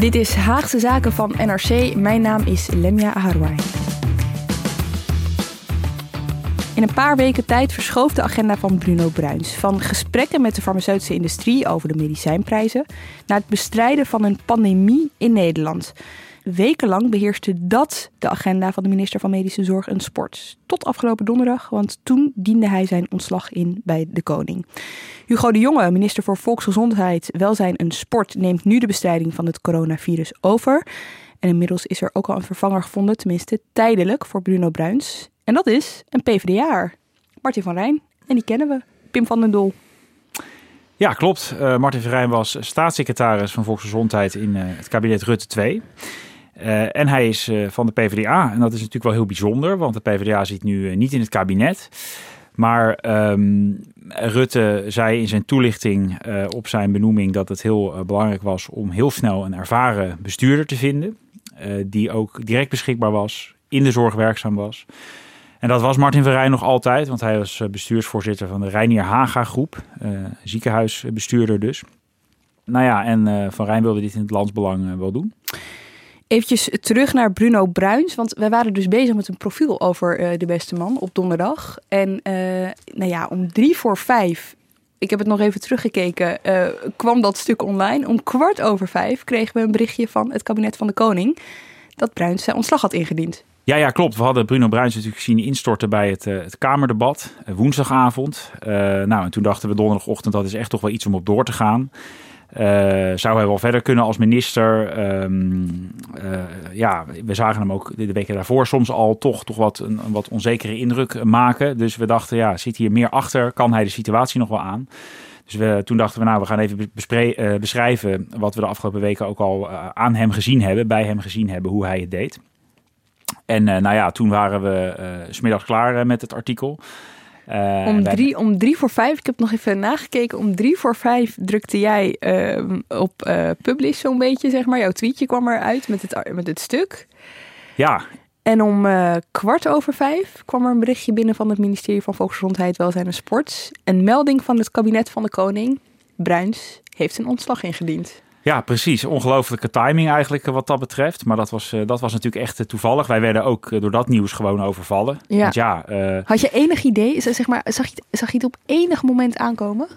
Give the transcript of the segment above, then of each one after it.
Dit is Haagse Zaken van NRC. Mijn naam is Lemia Aharwai. In een paar weken tijd verschoof de agenda van Bruno Bruins van gesprekken met de farmaceutische industrie over de medicijnprijzen naar het bestrijden van een pandemie in Nederland. Wekenlang beheerste dat de agenda van de minister van Medische Zorg en Sport. Tot afgelopen donderdag, want toen diende hij zijn ontslag in bij de koning. Hugo de Jonge, minister voor Volksgezondheid, Welzijn en Sport, neemt nu de bestrijding van het coronavirus over. En inmiddels is er ook al een vervanger gevonden, tenminste tijdelijk, voor Bruno Bruins. En dat is een PvdA. Martin van Rijn. En die kennen we. Pim van den Dol. Ja, klopt. Uh, Martin van Rijn was staatssecretaris van Volksgezondheid in uh, het kabinet Rutte 2. Uh, en hij is van de PvdA. En dat is natuurlijk wel heel bijzonder, want de PvdA zit nu niet in het kabinet. Maar um, Rutte zei in zijn toelichting op zijn benoeming dat het heel belangrijk was om heel snel een ervaren bestuurder te vinden. die ook direct beschikbaar was, in de zorg werkzaam was. En dat was Martin Verrijn nog altijd, want hij was bestuursvoorzitter van de Reinier Haga groep, ziekenhuisbestuurder dus. Nou ja, en Van Rijn wilde dit in het landsbelang wel doen. Eventjes terug naar Bruno Bruins, want wij waren dus bezig met een profiel over de beste man op donderdag. En nou ja, om drie voor vijf ik heb het nog even teruggekeken, uh, kwam dat stuk online. Om kwart over vijf kregen we een berichtje van het kabinet van de koning dat Bruins zijn ontslag had ingediend. Ja, ja, klopt. We hadden Bruno Bruins natuurlijk zien instorten bij het, het Kamerdebat, woensdagavond. Nou, en toen dachten we donderdagochtend, dat is echt toch wel iets om op door te gaan. Zou hij wel verder kunnen als minister? Um, ja, we zagen hem ook de weken daarvoor soms al toch, toch wat een, wat onzekere indruk maken. Dus we dachten, ja, zit hier meer achter? Kan hij de situatie nog wel aan? Dus we, toen dachten we, nou, we gaan even beschrijven wat we de afgelopen weken ook al aan hem gezien hebben, bij hem gezien hebben, hoe hij het deed. En nou ja, toen waren we smiddags klaar met het artikel. Om, drie, om drie voor vijf, ik heb nog even nagekeken, om drie voor vijf drukte jij ehm, op publish zo'n beetje, zeg maar. Jouw tweetje kwam eruit met het, met het stuk. Ja. En om kwart over vijf kwam er een berichtje binnen van het ministerie van Volksgezondheid, Welzijn en Sport. Een melding van het kabinet van de koning, Bruins, heeft een ontslag ingediend. Ja, precies. Ongelooflijke timing eigenlijk wat dat betreft. Maar dat was, dat was natuurlijk echt toevallig. Wij werden ook door dat nieuws gewoon overvallen. Ja. Want ja Had je enig idee? Zeg maar, zag, je, zag je het op enig moment aankomen?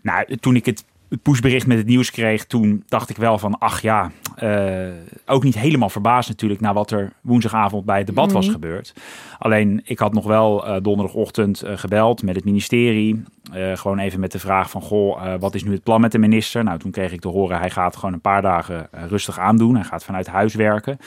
Nou, toen ik het het pushbericht met het nieuws kreeg, toen dacht ik wel van, ach ja, uh, ook niet helemaal verbaasd natuurlijk naar wat er woensdagavond bij het debat mm. was gebeurd. Alleen ik had nog wel uh, donderdagochtend uh, gebeld met het ministerie, gewoon even met de vraag van, goh, wat is nu het plan met de minister? Nou, toen kreeg ik te horen, hij gaat gewoon een paar dagen rustig aandoen, hij gaat vanuit huis werken.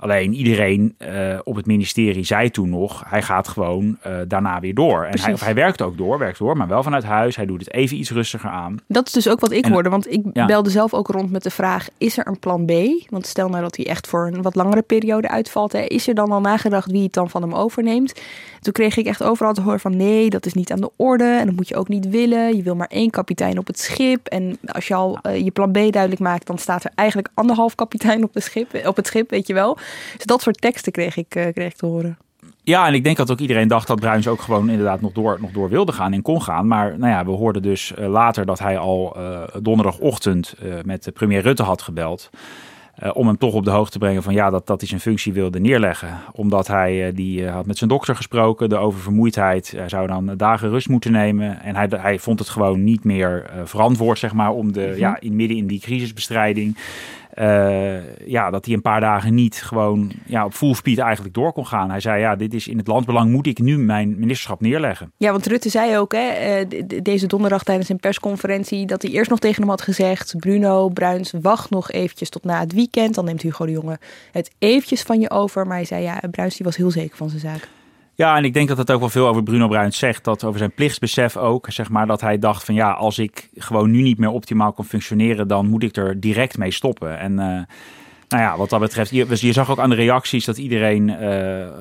Alleen iedereen uh, op het ministerie zei toen nog, hij gaat gewoon uh, daarna weer door. En hij, of hij werkt ook door, werkt door, maar wel vanuit huis. Hij doet het even iets rustiger aan. Dat is dus ook wat ik en, hoorde, want ik ja. belde zelf ook rond met de vraag, is er een plan B? Want stel nou dat hij echt voor een wat langere periode uitvalt, hè, is er dan al nagedacht wie het dan van hem overneemt? Toen kreeg ik echt overal te horen van nee, dat is niet aan de orde en dat moet je ook niet willen. Je wil maar één kapitein op het schip en als je al uh, je plan B duidelijk maakt, dan staat er eigenlijk anderhalf kapitein op, de schip, op het schip, weet je wel. Dus dat soort teksten kreeg ik, uh, kreeg ik te horen. Ja, en ik denk dat ook iedereen dacht dat Bruins ook gewoon inderdaad nog door, nog door wilde gaan en kon gaan. Maar nou ja, we hoorden dus uh, later dat hij al uh, donderdagochtend met premier Rutte had gebeld. Uh, om hem toch op de hoogte te brengen van ja, dat, dat hij zijn functie wilde neerleggen. Omdat hij die had met zijn dokter gesproken, de oververmoeidheid. Hij zou dan dagen rust moeten nemen. En hij, hij vond het gewoon niet meer verantwoord, zeg maar, om de, -hmm. ja, in, midden in die crisisbestrijding. Ja, dat hij een paar dagen niet gewoon ja, op full speed eigenlijk door kon gaan. Hij zei, ja, dit is in het landbelang, moet ik nu mijn ministerschap neerleggen. Ja, want Rutte zei ook hè, deze donderdag tijdens een persconferentie dat hij eerst nog tegen hem had gezegd, Bruno Bruins, wacht nog eventjes tot na het weekend. Dan neemt Hugo de Jonge het eventjes van je over. Maar hij zei, ja, Bruins die was heel zeker van zijn zaak. Ja, en ik denk dat het ook wel veel over Bruno Bruins zegt. Dat over zijn plichtsbesef ook. Zeg maar dat hij dacht van ja, als ik gewoon nu niet meer optimaal kan functioneren, dan moet ik er direct mee stoppen. En uh, nou ja, wat dat betreft, je, je, zag ook aan de reacties dat iedereen uh,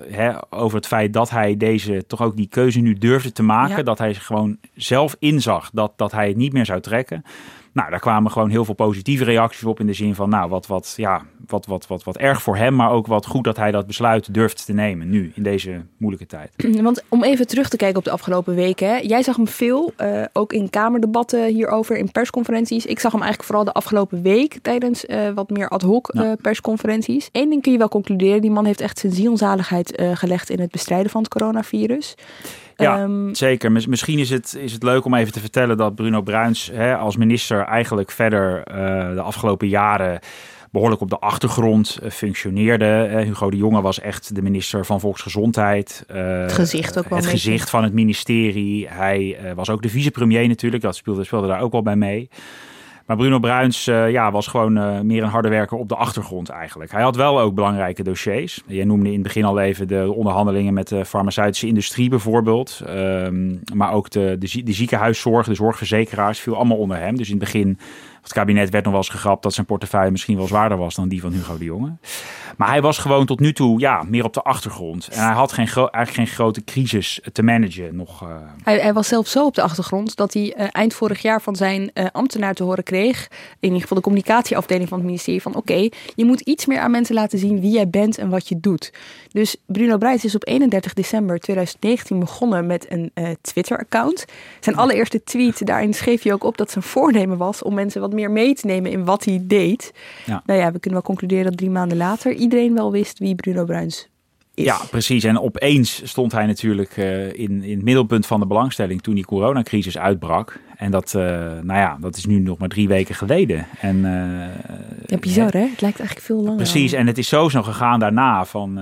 hè, over het feit dat hij deze toch ook die keuze nu durfde te maken. Dat hij gewoon zelf inzag dat, dat hij het niet meer zou trekken. Nou, daar kwamen gewoon heel veel positieve reacties op in de zin van, nou, wat, wat, ja, wat, wat, wat, wat erg voor hem, maar ook wat goed dat hij dat besluit durft te nemen nu, in deze moeilijke tijd. Want om even terug te kijken op de afgelopen weken, jij zag hem veel, uh, ook in kamerdebatten hierover, in persconferenties. Ik zag hem eigenlijk vooral de afgelopen week tijdens uh, wat meer ad hoc uh, persconferenties. Eén ding kun je wel concluderen, die man heeft echt zijn zielzaligheid gelegd in het bestrijden van het coronavirus. Ja, um, zeker. Misschien is het, is het leuk om even te vertellen dat Bruno Bruins hè, als minister eigenlijk verder uh, de afgelopen jaren behoorlijk op de achtergrond uh, functioneerde. Uh, Hugo de Jonge was echt de minister van Volksgezondheid. het gezicht ook wel. Het gezicht van het ministerie. Hij was ook de vicepremier natuurlijk. Dat speelde, speelde daar ook wel bij mee. Maar Bruno Bruins uh, ja, was gewoon uh, meer een harde werker op de achtergrond eigenlijk. Hij had wel ook belangrijke dossiers. Jij noemde in het begin al even de onderhandelingen met de farmaceutische industrie bijvoorbeeld. Um, maar ook de, de, de ziekenhuiszorg, de zorgverzekeraars viel allemaal onder hem. Dus in het begin het kabinet werd nog wel eens gegrapt dat zijn portefeuille misschien wel zwaarder was dan die van Hugo de Jonge. Maar hij was gewoon tot nu toe ja, meer op de achtergrond. En hij had geen eigenlijk geen grote crisis te managen. Nog, uh... hij, hij, was zelf zo op de achtergrond dat hij uh, eind vorig jaar van zijn uh, ambtenaar te horen kreeg. In ieder geval de communicatieafdeling van het ministerie. Van oké, je moet iets meer aan mensen laten zien wie jij bent en wat je doet. Dus Bruno Breits is op 31 december 2019 begonnen met een Twitter-account. Zijn allereerste tweet, daarin schreef hij ook op dat zijn voornemen was om mensen wat meer mee te nemen in wat hij deed. Ja. Nou ja, we kunnen wel concluderen dat drie maanden later iedereen wel wist wie Bruno Bruins is. Ja, precies. En opeens stond hij natuurlijk uh, in, in het middelpunt van de belangstelling toen die coronacrisis uitbrak. En dat, uh, nou ja, dat is nu nog maar drie weken geleden. En, uh, ja, bizar hè? Het lijkt eigenlijk veel langer. Precies. En het is zo snel gegaan daarna van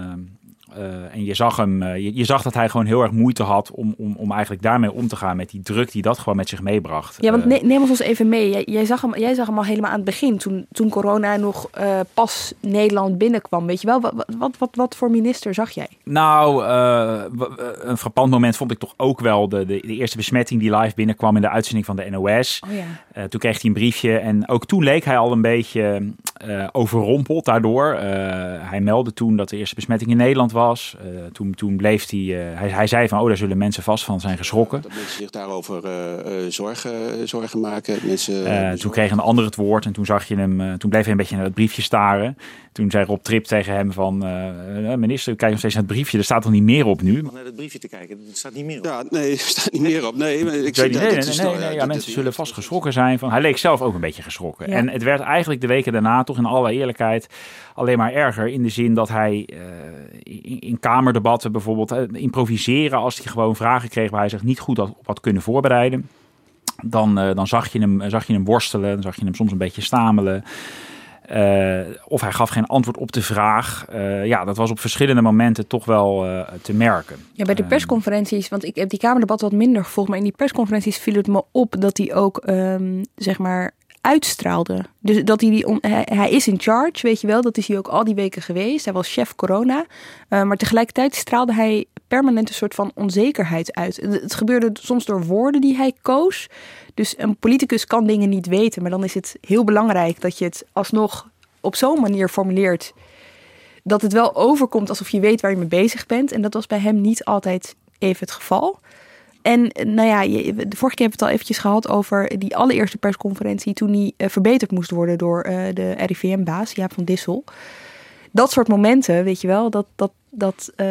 uh, en je zag hem, uh, je, je, zag dat hij gewoon heel erg moeite had om, om, om eigenlijk daarmee om te gaan met die druk die dat gewoon met zich meebracht. Ja, want ne neem ons even mee. Jij, jij, zag hem, jij zag hem al helemaal aan het begin, toen, toen corona nog uh, pas Nederland binnenkwam. Weet je wel, wat, wat, wat, wat voor minister zag jij? Nou, een frappant moment vond ik toch ook wel de, de, de, eerste besmetting die live binnenkwam in de uitzending van de NOS. Oh, ja. Toen kreeg hij een briefje en ook toen leek hij al een beetje overrompeld daardoor. hij meldde toen dat de eerste besmetting in Nederland was. Uh, toen, toen bleef hij, uh, hij, hij zei van, oh, daar zullen mensen vast van zijn geschrokken. Dat mensen zich daarover uh, zorgen, zorgen maken. Mensen, toen kreeg een ander het woord en toen zag je hem, toen bleef hij een beetje naar het briefje staren. Toen zei Rob Trip tegen hem van, minister, kijk nog steeds naar het briefje, er staat toch niet meer op nu? Om naar het briefje te kijken, er staat niet meer op. Ja, nee, er staat niet meer op. Nee, maar ik nee, nee, nee, nee, nee, nee, ja, mensen zullen vast geschrokken zijn. Van, hij leek zelf ook een beetje geschrokken. Ja. En het werd eigenlijk de weken daarna, toch in alle eerlijkheid, alleen maar erger. In de zin dat hij in, in kamerdebatten bijvoorbeeld uh, improviseren als hij gewoon vragen kreeg waar hij zich niet goed had, op had kunnen voorbereiden. Dan, uh, dan zag, je hem, zag je hem worstelen, dan zag je hem soms een beetje stamelen. Uh, of hij gaf geen antwoord op de vraag. Uh, ja, dat was op verschillende momenten toch wel uh, te merken. Ja, bij de persconferenties, want ik heb die Kamerdebat wat minder gevolgd, maar in die persconferenties viel het me op dat hij ook, um, zeg maar, uitstraalde. Dus dat hij, die hij, is in charge, weet je wel. Dat is hij ook al die weken geweest. Hij was chef corona. Uh, maar tegelijkertijd straalde hij permanent een soort van onzekerheid uit. Het gebeurde soms door woorden die hij koos. Dus een politicus kan dingen niet weten. Maar dan is het heel belangrijk dat je het alsnog op zo'n manier formuleert. Dat het wel overkomt alsof je weet waar je mee bezig bent. En dat was bij hem niet altijd even het geval. En nou ja, de vorige keer hebben we het al eventjes gehad over die allereerste persconferentie toen die uh, verbeterd moest worden door uh, de RIVM-baas, Jaap van Dissel. Dat soort momenten, weet je wel, dat, dat, dat, uh,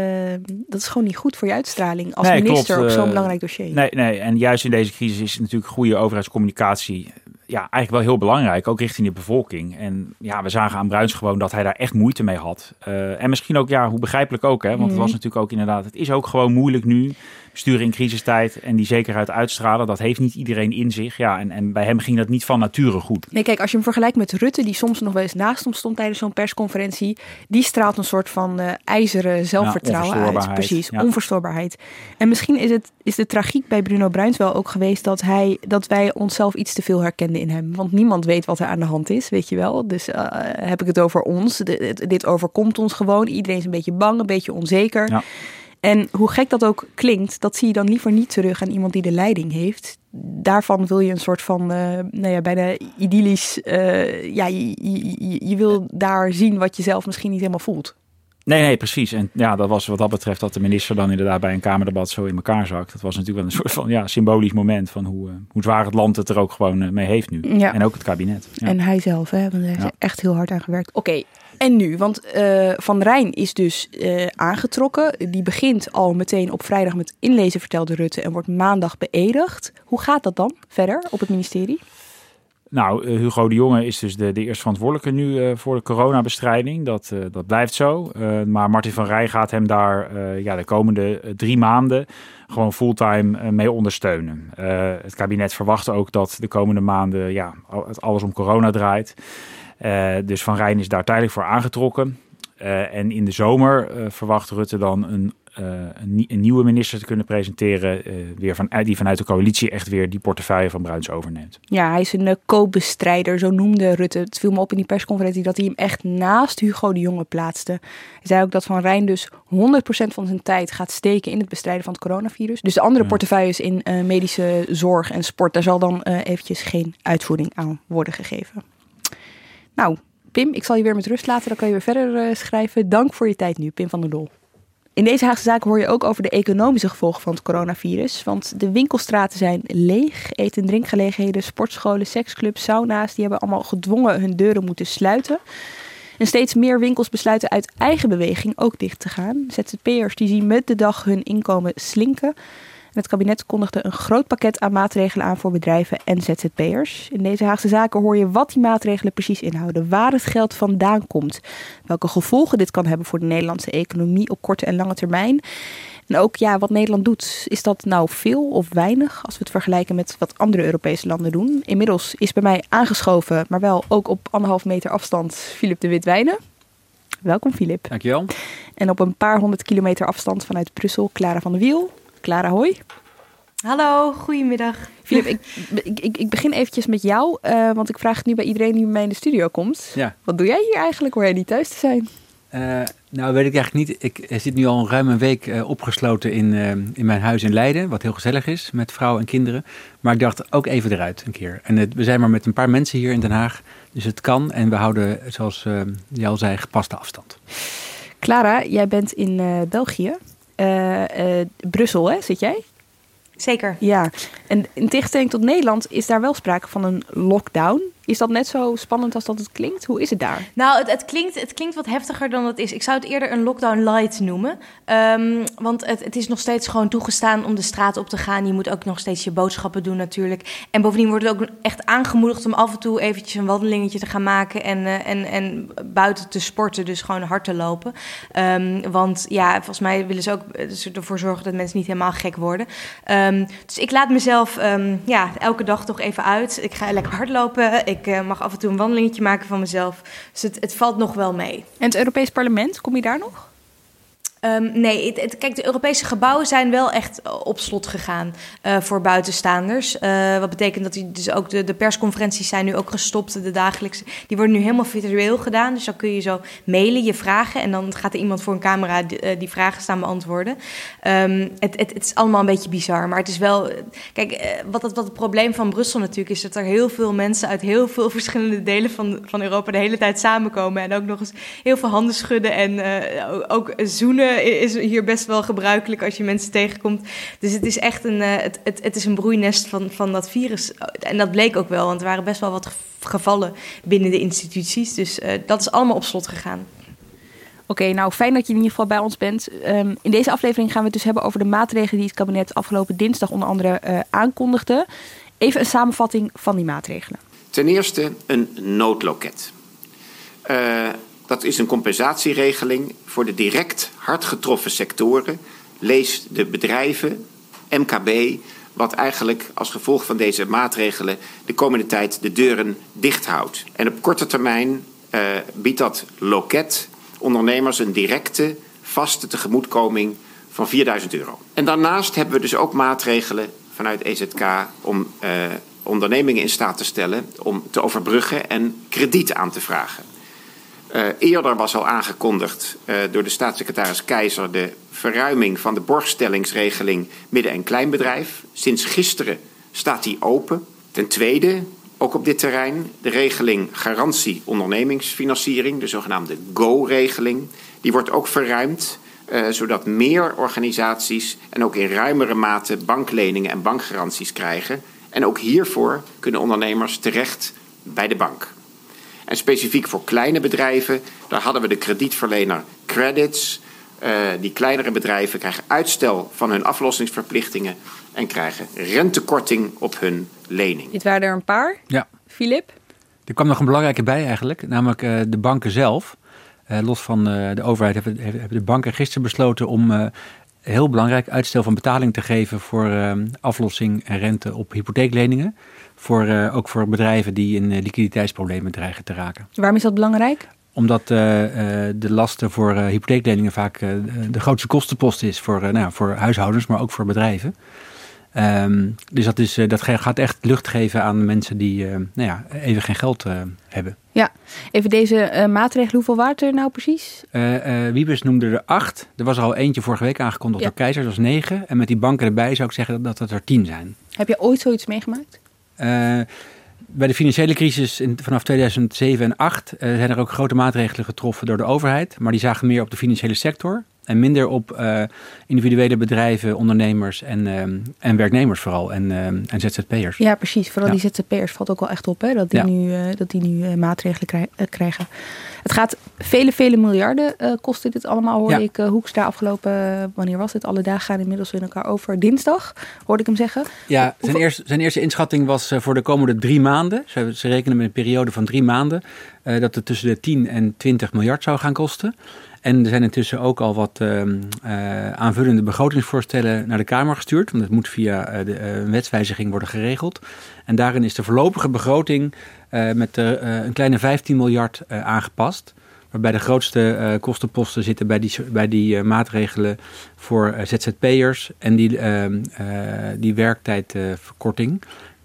dat is gewoon niet goed voor je uitstraling als nee, minister klopt. op zo'n belangrijk dossier. Nee, nee, en juist in deze crisis is natuurlijk goede overheidscommunicatie ja, eigenlijk wel heel belangrijk, ook richting de bevolking. En ja, we zagen aan Bruins gewoon dat hij daar echt moeite mee had. Uh, en misschien ook, ja, hoe begrijpelijk ook, hè? Want het Mhm. was natuurlijk ook inderdaad, het is ook gewoon moeilijk nu. Besturen in crisistijd en die zekerheid uitstralen, dat heeft niet iedereen in zich. Ja, en, en bij hem ging dat niet van nature goed. Nee, kijk, als je hem vergelijkt met Rutte, die soms nog wel eens naast hem stond tijdens zo'n persconferentie, die straalt een soort van eh, ijzeren zelfvertrouwen uit. onverstoorbaarheid, Precies, ja. onverstoorbaarheid. En misschien is, het, is de tragiek bij Bruno Bruins wel ook geweest dat, hij, dat wij onszelf iets te veel herkenden in hem. Want niemand weet wat er aan de hand is, weet je wel. Dus eh, heb ik het over ons. Dit overkomt ons gewoon. Iedereen is een beetje bang, een beetje onzeker. Ja. En hoe gek dat ook klinkt, dat zie je dan liever niet terug aan iemand die de leiding heeft. Daarvan wil je een soort van, eh, nou ja, bijna idyllisch, eh, ja, je, je, je- je wil daar zien wat je zelf misschien niet helemaal voelt. Nee, nee, precies. En ja, dat was wat dat betreft dat de minister dan inderdaad bij een Kamerdebat zo in elkaar zakt. Dat was natuurlijk wel een soort van ja, symbolisch moment van hoe, eh, hoe zwaar het land het er ook gewoon mee heeft nu. Ja. En ook het kabinet. Ja. En hij zelf, hè, want hij heeft Ja. echt heel hard aan gewerkt. Oké, en nu? Want eh, Van Rijn is dus eh, aangetrokken. Die begint al meteen op vrijdag met inlezen, vertelde Rutte, en wordt maandag beëdigd. Hoe gaat dat dan verder op het ministerie? Nou, eh, Hugo de Jonge is dus de, de eerste verantwoordelijke nu voor de coronabestrijding. Dat, dat blijft zo. Maar Martin van Rij gaat hem daar ja, de komende drie maanden gewoon fulltime mee ondersteunen. Het kabinet verwacht ook dat de komende maanden ja, alles om corona draait. Eh, dus Van Rijn is daar tijdelijk voor aangetrokken. Eh, en in de zomer eh, verwacht Rutte dan een, een, nie- een nieuwe minister te kunnen presenteren. weer van, die vanuit de coalitie echt weer die portefeuille van Bruins overneemt. Ja, hij is een uh, co-bestrijder, zo noemde Rutte. Het viel me op in die persconferentie dat hij hem echt naast Hugo de Jonge plaatste. Hij zei ook dat Van Rijn dus 100% van zijn tijd gaat steken in het bestrijden van het coronavirus. Dus de andere Ja. portefeuilles in medische zorg en sport, daar zal dan eventjes geen uitvoering aan worden gegeven. Nou, Pim, ik zal je weer met rust laten. Dan kan je weer verder eh, schrijven. Dank voor je tijd nu, Pim van der Dol. In deze Haagse zaken hoor je ook over de economische gevolgen van het coronavirus. Want de winkelstraten zijn leeg. Eten- en drinkgelegenheden, sportscholen, seksclubs, sauna's... die hebben allemaal gedwongen hun deuren moeten sluiten. En steeds meer winkels besluiten uit eigen beweging ook dicht te gaan. ZZP'ers die zien met de dag hun inkomen slinken. Het kabinet kondigde een groot pakket aan maatregelen aan voor bedrijven en ZZP'ers. In deze Haagse zaken hoor je wat die maatregelen precies inhouden, waar het geld vandaan komt, welke gevolgen dit kan hebben voor de Nederlandse economie op korte en lange termijn. En ook ja, wat Nederland doet, is dat nou veel of weinig als we het vergelijken met wat andere Europese landen doen? Inmiddels is bij mij aangeschoven, maar wel ook op anderhalf meter afstand, Filip de Witwijnen. Welkom Filip. Dankjewel. En op een paar honderd kilometer afstand vanuit Brussel, Clara van der Wiel. Clara, hoi. Hallo, goedemiddag. Filip, ik, ik, ik, begin eventjes met jou, eh, want ik vraag het nu bij iedereen die bij mij in de studio komt. Ja. Wat doe jij hier eigenlijk? Hoor jij niet thuis te zijn? Eh, nou, weet ik eigenlijk niet. Ik zit nu al een ruim een week eh, opgesloten in, eh, in mijn huis in Leiden, wat heel gezellig is, met vrouw en kinderen. Maar ik dacht ook even eruit een keer. En het- we zijn maar met een paar mensen hier in Den Haag, dus het kan. En we houden, zoals jij al zei, gepaste afstand. Clara, jij bent in eh, België. Eh, eh, Brussel, hè, zit jij? Zeker. Ja. En in tegenstelling tot Nederland is daar wel sprake van een lockdown. Is dat net zo spannend als dat het klinkt? Hoe is het daar? Nou, het, het, klinkt, het klinkt wat heftiger dan het is. Ik zou het eerder een lockdown light noemen. Ehm, want het, het is nog steeds gewoon toegestaan om de straat op te gaan. Je moet ook nog steeds je boodschappen doen natuurlijk. En bovendien wordt het ook echt aangemoedigd om af en toe eventjes een wandelingetje te gaan maken. En, eh, en, en buiten te sporten, dus gewoon hard te lopen. Ehm, want ja, volgens mij willen ze ook eh, dus ervoor zorgen dat mensen niet helemaal gek worden. Ehm, dus ik laat mezelf ja, elke dag toch even uit. Ik ga lekker hardlopen. Ik eh, mag af en toe een wandelingetje maken van mezelf. Dus het, het valt nog wel mee. En het Europees Parlement, kom je daar nog? Ehm, nee, het, het- kijk, de Europese gebouwen zijn wel echt eh, op slot gegaan eh, voor buitenstaanders. Eh, wat betekent dat die, dus ook de, de persconferenties zijn nu ook gestopt, de dagelijkse. Die worden nu helemaal virtueel gedaan. Dus dan kun je zo mailen, je vragen. En dan gaat er iemand voor een camera die, vragen staan beantwoorden. Ehm, het, het, het is allemaal een beetje bizar. Maar het is wel. Kijk, wat, wat het probleem van Brussel natuurlijk is, dat er heel veel mensen uit heel veel verschillende delen van, van Europa de hele tijd samenkomen. En ook nog eens heel veel handen schudden en ook- ook is hier best wel gebruikelijk als je mensen tegenkomt. Dus het is echt een, eh, het, het, het is een broeinest van, van dat virus. En dat bleek ook wel, want er waren best wel wat gevallen binnen de instituties. Dus eh, dat is allemaal op slot gegaan. Oké, nou fijn dat je in ieder geval bij ons bent. Ehm, in deze aflevering gaan we het dus hebben over de maatregelen die het kabinet afgelopen dinsdag onder andere eh, aankondigde. Even een samenvatting van die maatregelen. Ten eerste een noodloket. Uh, dat is een compensatieregeling voor de direct hard getroffen sectoren. Lees de bedrijven, MKB, wat eigenlijk als gevolg van deze maatregelen de komende tijd de deuren dicht houdt. En op korte termijn uh, biedt dat loket ondernemers een directe, vaste tegemoetkoming van 4000 euro. En daarnaast hebben we dus ook maatregelen vanuit EZK om uh, ondernemingen in staat te stellen om te overbruggen en krediet aan te vragen. Uh, eerder was al aangekondigd uh, door de staatssecretaris Keizer de verruiming van de borgstellingsregeling midden- en kleinbedrijf. Sinds gisteren staat die open. Ten tweede, ook op dit terrein, de regeling garantie ondernemingsfinanciering, de zogenaamde GO-regeling. Die wordt ook verruimd, uh, zodat meer organisaties en ook in ruimere mate bankleningen en bankgaranties krijgen. En ook hiervoor kunnen ondernemers terecht bij de bank. En specifiek voor kleine bedrijven, daar hadden we de kredietverlener Credits. Uh, die kleinere bedrijven krijgen uitstel van hun aflossingsverplichtingen en krijgen rentekorting op hun lening. Dit waren er een paar. Ja. Filip? Er kwam nog een belangrijke bij eigenlijk, namelijk uh, de banken zelf. Uh, los van de overheid hebben, hebben, de banken gisteren besloten om heel belangrijk uitstel van betaling te geven voor aflossing en rente op hypotheekleningen. Voor, uh, ook voor bedrijven die in uh, liquiditeitsproblemen dreigen te raken. Waarom is dat belangrijk? Omdat uh, de lasten voor hypotheekleningen vaak de grootste kostenpost is voor, nou, voor huishoudens, maar ook voor bedrijven. Um, dus dat, is, dat gaat echt lucht geven aan mensen die nou ja, even geen geld hebben. Ja, even deze maatregelen, hoeveel waren er nou precies? Wiebes noemde er acht. Er was er al eentje vorige week aangekondigd ja. door Keizer, dat was negen. En met die banken erbij zou ik zeggen dat dat er tien zijn. Heb je ooit zoiets meegemaakt? Uh, bij de financiële crisis in, vanaf 2007 en 2008 uh, zijn er ook grote maatregelen getroffen door de overheid. Maar die zagen meer op de financiële sector en minder op uh, individuele bedrijven, ondernemers en, en werknemers vooral. En, en ZZP'ers. Ja, precies. Vooral ja. die ZZP'ers valt ook wel echt op hè, dat die ja. nu, dat die nu maatregelen krij krijgen. Het gaat vele, vele miljarden kosten dit allemaal, hoorde ja. ik Hoekstra afgelopen, wanneer was het? Alle dagen gaan inmiddels in elkaar over. Dinsdag, hoorde ik hem zeggen. Ja, zijn, eerste, zijn eerste inschatting was voor de komende drie maanden. Ze, ze rekenen met een periode van drie maanden. Uh, dat het tussen de 10 en 20 miljard zou gaan kosten. En er zijn intussen ook al wat uh, uh, aanvullende begrotingsvoorstellen naar de Kamer gestuurd. Want het moet via uh, de, een wetswijziging worden geregeld. En daarin is de voorlopige begroting met een kleine 15 miljard aangepast. Waarbij de grootste kostenposten zitten bij die, bij die maatregelen voor ZZP'ers en die, ehm, die werktijdverkorting.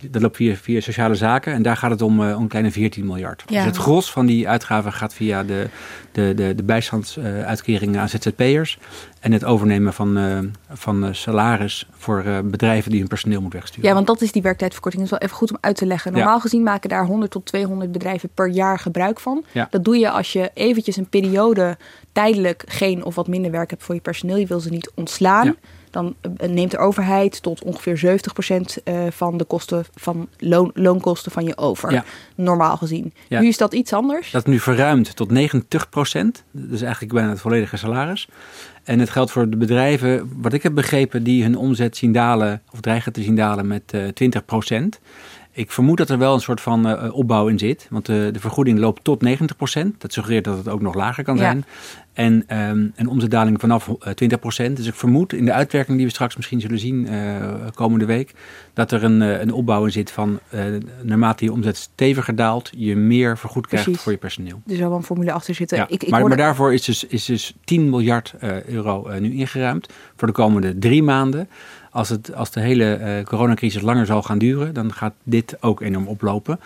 Dat loopt via, via sociale zaken en daar gaat het om, uh, om een kleine 14 miljard. Ja. Dus het gros van die uitgaven gaat via de, de, de, de bijstandsuitkeringen aan ZZP'ers en het overnemen van, uh, van salaris voor bedrijven die hun personeel moeten wegsturen. Ja, want dat is die werktijdverkorting. Dat is wel even goed om uit te leggen. Normaal ja. gezien maken daar 100 tot 200 bedrijven per jaar gebruik van. Ja. Dat doe je als je eventjes een periode tijdelijk geen of wat minder werk hebt voor je personeel. Je wil ze niet ontslaan dan neemt de overheid tot ongeveer 70% van de kosten van loon, loonkosten van je over. Ja. Normaal gezien. Ja. Nu is dat iets anders. Dat is nu verruimd tot 90%. Dus eigenlijk bijna het volledige salaris. En het geldt voor de bedrijven, wat ik heb begrepen, die hun omzet zien dalen, of dreigen te zien dalen met uh, 20%. Ik vermoed dat er wel een soort van uh, opbouw in zit. Want de, de vergoeding loopt tot 90%. Dat suggereert dat het ook nog lager kan zijn. En um, een omzetdaling vanaf uh, 20%. Dus ik vermoed in de uitwerking die we straks misschien zullen zien uh, komende week. Dat er een, een opbouw in zit van naarmate je omzet steviger daalt. Je meer vergoed krijgt Precies. voor je personeel. Er zal wel een formule achter zitten. Ja. Ik, ik maar, hoorde... maar daarvoor is dus, is dus 10 miljard euro nu ingeruimd. Voor de komende drie maanden. Als, het, als de hele uh, coronacrisis langer zal gaan duren, dan gaat dit ook enorm oplopen.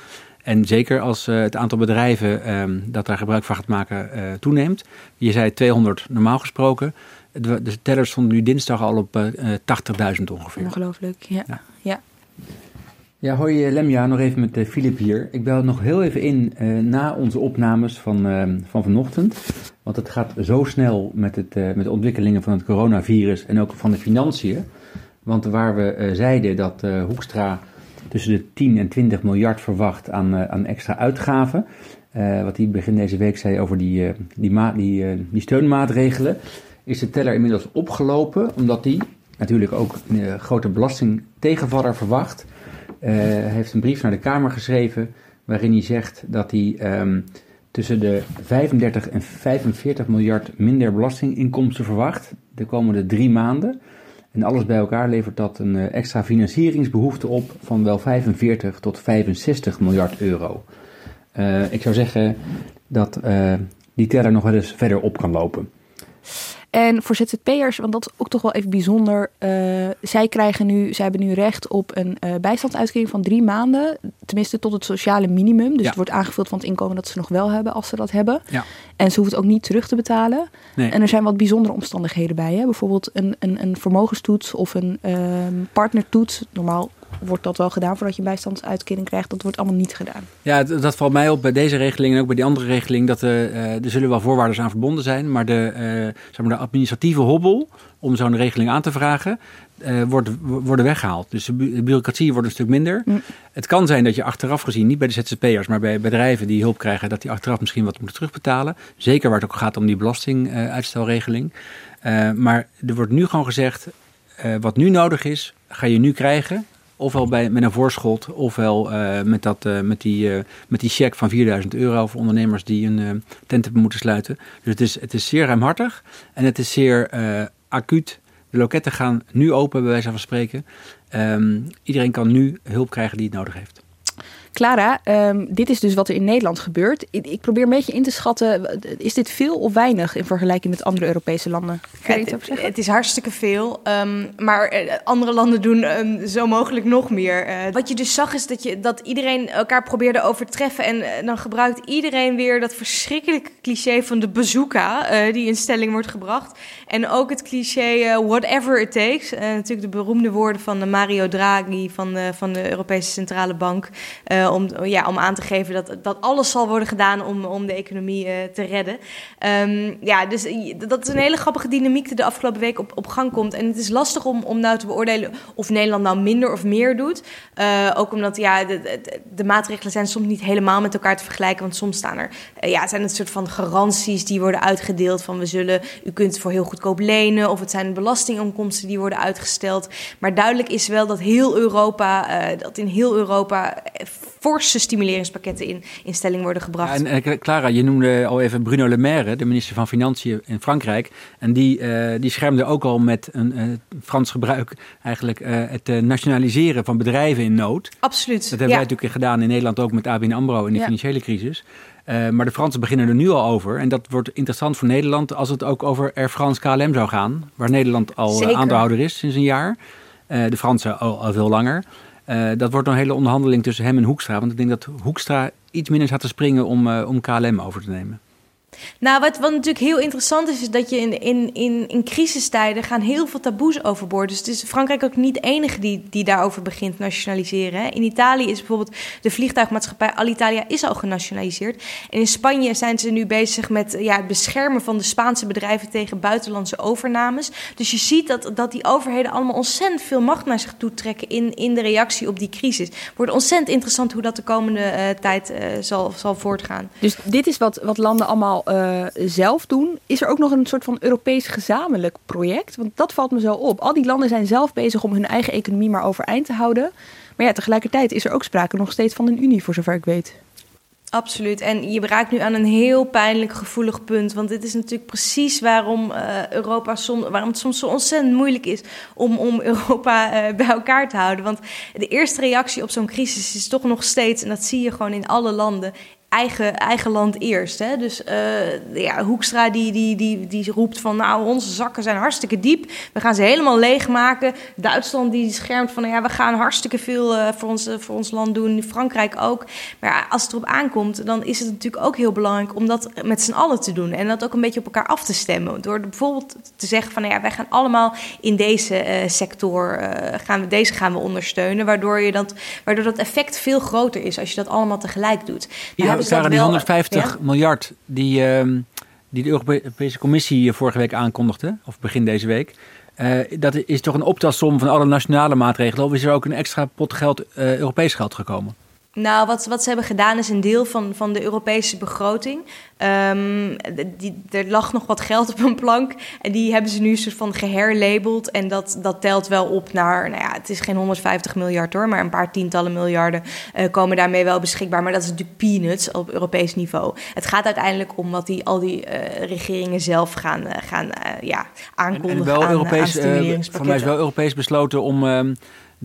En zeker als uh, het aantal bedrijven um, dat daar gebruik van gaat maken uh, toeneemt. Je zei 200 normaal gesproken. De, de teller stond nu dinsdag al op 80.000 ongeveer. Ongelooflijk, ja. ja. ja. Ja, hoi Lemja, nog even met Filip hier. Ik bel nog heel even in uh, na onze opnames van, uh, van vanochtend. Want het gaat zo snel met, het, uh, met de ontwikkelingen van het coronavirus en ook van de financiën. Want waar we zeiden dat Hoekstra tussen de 10 en 20 miljard verwacht aan, aan extra uitgaven. wat hij begin deze week zei over die, die, die, die steunmaatregelen. Is de teller inmiddels opgelopen, omdat hij natuurlijk ook een grote belastingtegenvaller verwacht. Uh, heeft een brief naar de Kamer geschreven waarin hij zegt dat hij ehm, tussen de 35 en 45 miljard minder belastinginkomsten verwacht de komende drie maanden. En alles bij elkaar levert dat een eh, extra financieringsbehoefte op van wel 45 tot 65 miljard euro. Uh, ik zou zeggen dat uh, die teller nog wel eens verder op kan lopen. En voor ZZP'ers, want dat is ook toch wel even bijzonder. Uh, zij krijgen nu, zij hebben nu recht op een uh, bijstandsuitkering van drie maanden. Tenminste tot het sociale minimum. Dus Ja. het wordt aangevuld van het inkomen dat ze nog wel hebben als ze dat hebben. Ja. En ze hoeven het ook niet terug te betalen. Nee. En er zijn wat bijzondere omstandigheden bij. Hè? Bijvoorbeeld een, een, een vermogenstoets of een ehm, partnertoets. Normaal wordt dat wel gedaan voordat je een bijstandsuitkering krijgt. Dat wordt allemaal niet gedaan. Ja, dat valt mij op bij deze regeling en ook bij die andere regeling. Dat er, eh, er zullen wel voorwaarden aan verbonden zijn. Maar de, eh, zeg maar de administratieve hobbel om zo'n regeling aan te vragen, eh, wordt, wo- worden weggehaald. Dus de bu- de bureaucratie wordt een stuk minder. Mm. Het kan zijn dat je achteraf gezien, niet bij de ZZP'ers, maar bij bedrijven die hulp krijgen, dat die achteraf misschien wat moeten terugbetalen. Zeker waar het ook gaat om die belastinguitstelregeling. Eh maar er wordt nu gewoon gezegd, eh, wat nu nodig is, ga je nu krijgen. Ofwel bij, met een voorschot, ofwel eh, met, dat, eh, met, die, eh, met die cheque van 4000 euro voor ondernemers die een tent hebben moeten sluiten. Dus het is, het is zeer ruimhartig en het is zeer acuut. De loketten gaan nu open, bij wijze van spreken. Ehm, iedereen kan nu hulp krijgen die het nodig heeft. Clara, ehm, dit is dus wat er in Nederland gebeurt. Ik, ik probeer een beetje in te schatten. Is dit veel of weinig in vergelijking met andere Europese landen? Kan je Het, zeggen? het is hartstikke veel, ehm, maar eh, andere landen doen ehm, zo mogelijk nog meer. Eh, wat je dus zag is dat, je, dat iedereen elkaar probeerde overtreffen. En eh, dan gebruikt iedereen weer dat verschrikkelijke cliché van de bazooka eh, die in stelling wordt gebracht. En ook het cliché whatever it takes. Natuurlijk de beroemde woorden van Mario Draghi van de, van de Europese Centrale Bank. Eh, om, ja, om aan te geven dat, dat alles zal worden gedaan om, om de economie eh, te redden. Ehm, ja, dus eh, dat is een hele grappige dynamiek die de afgelopen week op, op gang komt. En het is lastig om, om nou te beoordelen of Nederland nou minder of meer doet. Ook omdat ja, de, de, maatregelen zijn soms niet helemaal met elkaar te vergelijken. Want soms staan er, ja, zijn het soort van garanties die worden uitgedeeld. Van we zullen, u kunt voor heel goedkoop lenen. Of het zijn belastinginkomsten die worden uitgesteld. Maar duidelijk is wel dat heel Europa, dat in heel Europa forse stimuleringspakketten in, in stelling worden gebracht. Ja, en, en Clara, je noemde al even Bruno Le Maire, de minister van Financiën in Frankrijk. En die, eh, die schermde ook al met een eh, Frans gebruik eigenlijk eh, het nationaliseren van bedrijven in nood. Absoluut. Dat hebben ja. wij natuurlijk gedaan in Nederland ook met ABN AMRO in de Ja. financiële crisis. Maar de Fransen beginnen er nu al over. En dat wordt interessant voor Nederland als het ook over Air France KLM zou gaan. Waar Nederland al Zeker. aandeelhouder is sinds een jaar. De Fransen al, al veel langer. Eh, dat wordt een hele onderhandeling tussen hem en Hoekstra. Want ik denk dat Hoekstra iets minder staat te springen om, eh, om KLM over te nemen. Nou, wat, wat natuurlijk heel interessant is, is dat je in, in, in, in crisistijden gaan heel veel taboes overboord. Dus het is Frankrijk ook niet de enige die, die daarover begint nationaliseren. Hè. In Italië is bijvoorbeeld de vliegtuigmaatschappij Alitalia is al genationaliseerd. En in Spanje zijn ze nu bezig met ja, het beschermen van de Spaanse bedrijven tegen buitenlandse overnames. Dus je ziet dat, dat die overheden allemaal ontzettend veel macht naar zich toe trekken in, in de reactie op die crisis. Wordt ontzettend interessant hoe dat de komende eh, tijd eh, zal, zal voortgaan. Dus dit is wat, wat landen allemaal eh, zelf doen. Is er ook nog een soort van Europees gezamenlijk project? Want dat valt me zo op. Al die landen zijn zelf bezig om hun eigen economie maar overeind te houden. Maar ja, tegelijkertijd is er ook sprake nog steeds van een unie, voor zover ik weet. Absoluut. En je raakt nu aan een heel pijnlijk gevoelig punt. Want dit is natuurlijk precies waarom eh, Europa som, waarom het soms zo ontzettend moeilijk is om, om Europa eh, bij elkaar te houden. Want de eerste reactie op zo'n crisis is toch nog steeds, en dat zie je gewoon in alle landen. Eigen, eigen land eerst. Hè? Dus eh, ja, Hoekstra die, die, die, die roept van... nou, onze zakken zijn hartstikke diep. We gaan ze helemaal leegmaken. Duitsland die schermt van... ja, we gaan hartstikke veel eh, voor, ons, eh, voor ons land doen. Frankrijk ook. Maar ja, als het erop aankomt... dan is het natuurlijk ook heel belangrijk... om dat met z'n allen te doen. En dat ook een beetje op elkaar af te stemmen. Door bijvoorbeeld te zeggen van... ja, wij gaan allemaal in deze sector... gaan we, deze gaan we ondersteunen. Waardoor, je dat, waardoor dat effect veel groter is... als je dat allemaal tegelijk doet. Nou Ja, Sarah, die wel- 150 ja? miljard die, ehm, die de Europese Commissie vorige week aankondigde, of begin deze week. eh, dat is toch een optelsom van alle nationale maatregelen? Of is er ook een extra pot geld, eh, Europees geld gekomen? Nou, wat, wat ze hebben gedaan is een deel van, van de Europese begroting. Um, die, er lag nog wat geld op een plank. En die hebben ze nu soort van geherlabeld. En dat, dat telt wel op naar, nou ja, het is geen 150 miljard hoor, maar een paar tientallen miljarden uh, komen daarmee wel beschikbaar. Maar dat is natuurlijk peanuts op Europees niveau. Het gaat uiteindelijk om wat die, al die uh, regeringen zelf gaan, uh, gaan ja, aankondigen. En, en wel aan, Europees, aan voor mij is wel Europees besloten om.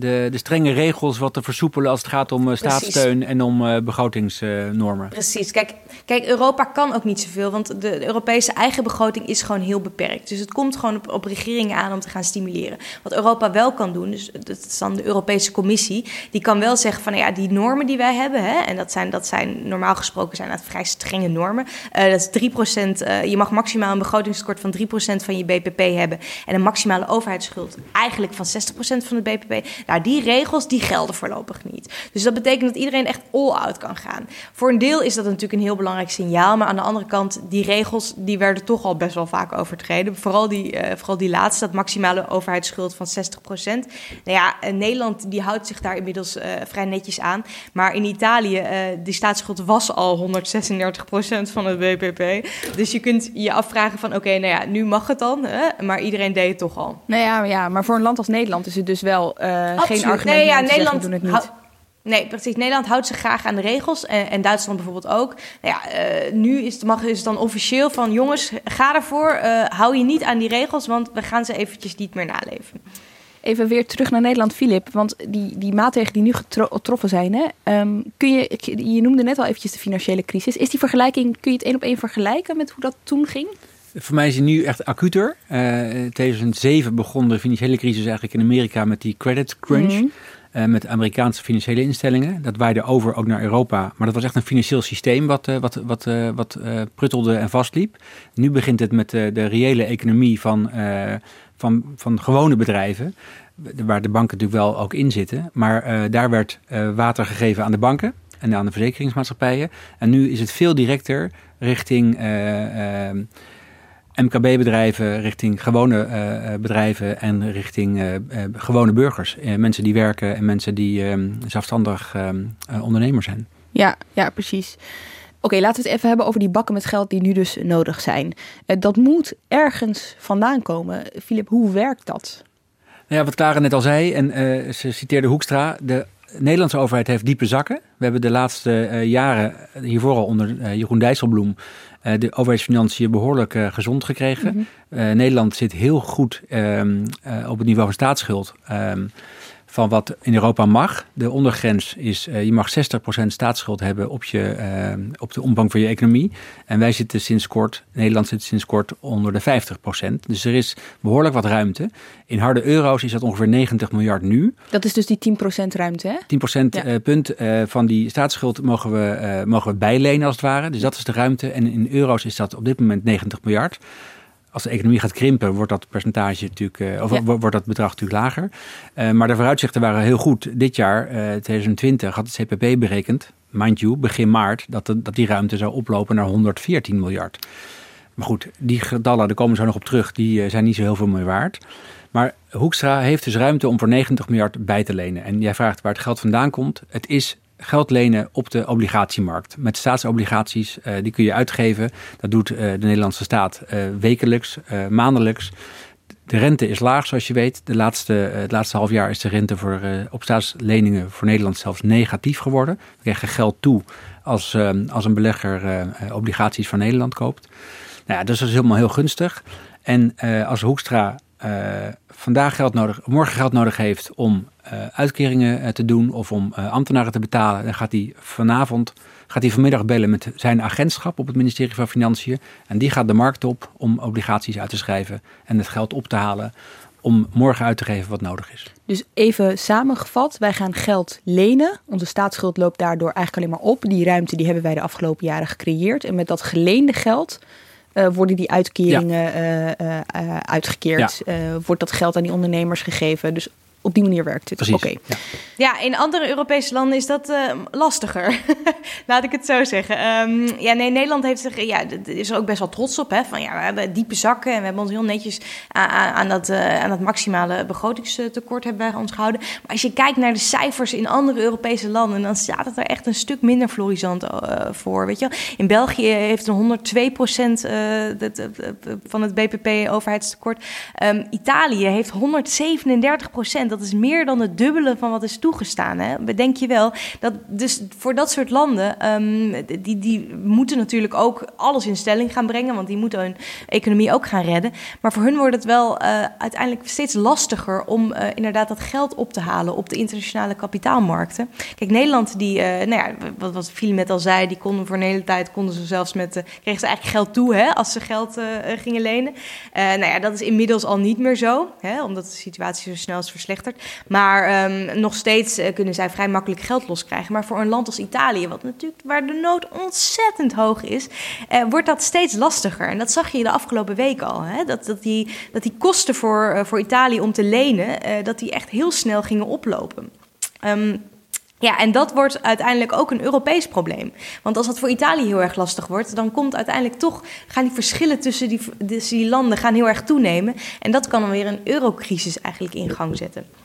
De, de strenge regels wat te versoepelen als het gaat om uh, staatssteun en om uh, begrotingsnormen. Precies. Kijk, kijk, Europa kan ook niet zoveel, want de, Europese eigen begroting is gewoon heel beperkt. Dus het komt gewoon op, op, regeringen aan om te gaan stimuleren. Wat Europa wel kan doen, dus dat is dan de Europese Commissie, die kan wel zeggen van nou ja, die normen die wij hebben, hè, en dat zijn, dat zijn normaal gesproken zijn dat vrij strenge normen. Uh, dat is 3%, je mag maximaal een begrotingstekort van 3% van je BPP hebben en een maximale overheidsschuld eigenlijk van 60% van het BPP. Nou, die regels die gelden voorlopig niet. Dus dat betekent dat iedereen echt all-out kan gaan. Voor een deel is dat natuurlijk een heel belangrijk signaal. Maar aan de andere kant, die regels die werden toch al best wel vaak overtreden. Vooral die, uh, vooral die laatste, dat maximale overheidsschuld van 60% Nou ja, Nederland die houdt zich daar inmiddels uh, vrij netjes aan. Maar in Italië, die staatsschuld was al 136% van het BPP. Dus je kunt je afvragen van, oké, nou ja, nu mag het dan. Hè? Maar iedereen deed het toch al. Nou ja, ja, maar voor een land als Nederland is het dus wel geen argument nee, ja, Nederland doen het niet. Nee, precies. Nederland houdt zich graag aan de regels. En, en Duitsland bijvoorbeeld ook. Nou ja, uh, nu is het, mag, is het dan officieel van... jongens, ga ervoor. Uh, hou je niet aan die regels, want we gaan ze eventjes niet meer naleven. Even weer terug naar Nederland, Filip. Want die, die maatregelen die nu getroffen zijn... Hè, um, kun je, je noemde net al eventjes de financiële crisis. Is die vergelijking, kun je het één op één vergelijken met hoe dat toen ging? Voor mij is die nu echt acuter. Uh, in 2007 begon de financiële crisis eigenlijk in Amerika met die credit crunch. Mm. Uh, met Amerikaanse financiële instellingen. Dat waaide over ook naar Europa. Maar dat was echt een financieel systeem wat, uh, wat, wat, uh, wat pruttelde en vastliep. Nu begint het met de reële economie van, van, van gewone bedrijven. Waar de banken natuurlijk wel ook in zitten. Maar daar werd water gegeven aan de banken en aan de verzekeringsmaatschappijen. En nu is het veel directer richting MKB-bedrijven, richting gewone uh, bedrijven en richting uh, gewone burgers. mensen die werken en mensen die ehm, zelfstandig ehm, ondernemer zijn. Ja, ja precies. Oké, laten we het even hebben over die bakken met geld die nu dus nodig zijn. dat moet ergens vandaan komen. Filip, hoe werkt dat? Nou ja, wat Clara net al zei, en ze citeerde Hoekstra, de Nederlandse overheid heeft diepe zakken. We hebben de laatste uh, jaren hiervoor al onder uh, Jeroen Dijsselbloem de overheidsfinanciën behoorlijk gezond gekregen. Mm -hmm. Nederland zit heel goed ehm, op het niveau van staatsschuld. Ehm, van wat in Europa mag. De ondergrens is, uh, je mag 60% staatsschuld hebben op, je, uh, op de omvang van je economie. En wij zitten sinds kort, Nederland zit sinds kort onder de 50%. Dus er is behoorlijk wat ruimte. In harde euro's is dat ongeveer 90 miljard nu. Dat is dus die 10% ruimte, hè? 10% ja. uh, punt van die staatsschuld mogen we, mogen we bijlenen als het ware. Dus dat is de ruimte. En in euro's is dat op dit moment 90 miljard als de economie gaat krimpen, wordt dat percentage natuurlijk, uh, of ja. wordt dat bedrag natuurlijk lager. Uh, maar de vooruitzichten waren heel goed. Dit jaar, uh, 2020, had het CPP berekend, mind you, begin maart, dat, de, dat die ruimte zou oplopen naar 114 miljard. Maar goed, die getallen, daar komen we zo nog op terug, die zijn niet zo heel veel meer waard. Maar Hoekstra heeft dus ruimte om voor 90 miljard bij te lenen. En jij vraagt waar het geld vandaan komt. Het is geld lenen op de obligatiemarkt. Met staatsobligaties, uh, die kun je uitgeven. Dat doet uh, de Nederlandse staat uh, wekelijks, maandelijks. De rente is laag, zoals je weet. De laatste, het laatste half jaar is de rente voor, op staatsleningen voor Nederland zelfs negatief geworden. We krijgen geld toe als, als een belegger obligaties van Nederland koopt. Nou ja, dus dat is helemaal heel gunstig. En als Hoekstra vandaag geld nodig, morgen geld nodig heeft om uh, uitkeringen uh, te doen of om ambtenaren te betalen, dan gaat hij vanavond, gaat hij vanmiddag bellen met zijn agentschap op het ministerie van Financiën. En die gaat de markt op om obligaties uit te schrijven en het geld op te halen om morgen uit te geven wat nodig is. Dus even samengevat, wij gaan geld lenen. Onze staatsschuld loopt daardoor eigenlijk alleen maar op. Die ruimte die hebben wij de afgelopen jaren gecreëerd. En met dat geleende geld uh, worden die uitkeringen ja. uh, uh, uitgekeerd? Ja. wordt dat geld aan die ondernemers gegeven? Dus op die manier werkt het. Oké. Ja. ja. in andere Europese landen is dat uh, lastiger. Laat ik het zo zeggen. Um, ja, nee, Nederland heeft zich, ja, is er ook best wel trots op. Hè, van ja, we hebben diepe zakken en we hebben ons heel netjes aan, aan, dat, uh, aan dat maximale begrotingstekort hebben ons gehouden. Maar als je kijkt naar de cijfers in andere Europese landen, dan staat het er echt een stuk minder florisant uh, voor. Weet je? In België heeft een 102 procent van het BPP overheidstekort. Um, Italië heeft 137 procent dat is meer dan het dubbele van wat is toegestaan. Hè? Bedenk je wel. Dat, dus voor dat soort landen, um, die, die moeten natuurlijk ook alles in stelling gaan brengen, want die moeten hun economie ook gaan redden. Maar voor hun wordt het wel uh, uiteindelijk steeds lastiger om uh, inderdaad dat geld op te halen op de internationale kapitaalmarkten. Kijk, Nederland, die, uh, nou ja, wat, wat met al zei, die konden voor een hele tijd, konden ze zelfs met, kregen ze eigenlijk geld toe hè, als ze geld gingen lenen. nou ja, dat is inmiddels al niet meer zo, hè, omdat de situatie zo snel is verslechterd. Maar um, nog steeds uh, kunnen zij vrij makkelijk geld loskrijgen. Maar voor een land als Italië, wat natuurlijk waar de nood ontzettend hoog is, uh, wordt dat steeds lastiger. En dat zag je de afgelopen weken al. Hè? Dat, dat, die, dat die kosten voor, uh, voor Italië om te lenen, dat die echt heel snel gingen oplopen. Um, ja, en dat wordt uiteindelijk ook een Europees probleem. Want als dat voor Italië heel erg lastig wordt, dan komt uiteindelijk toch, gaan die verschillen tussen die, tussen die landen gaan heel erg toenemen. En dat kan dan weer een eurocrisis eigenlijk in gang zetten.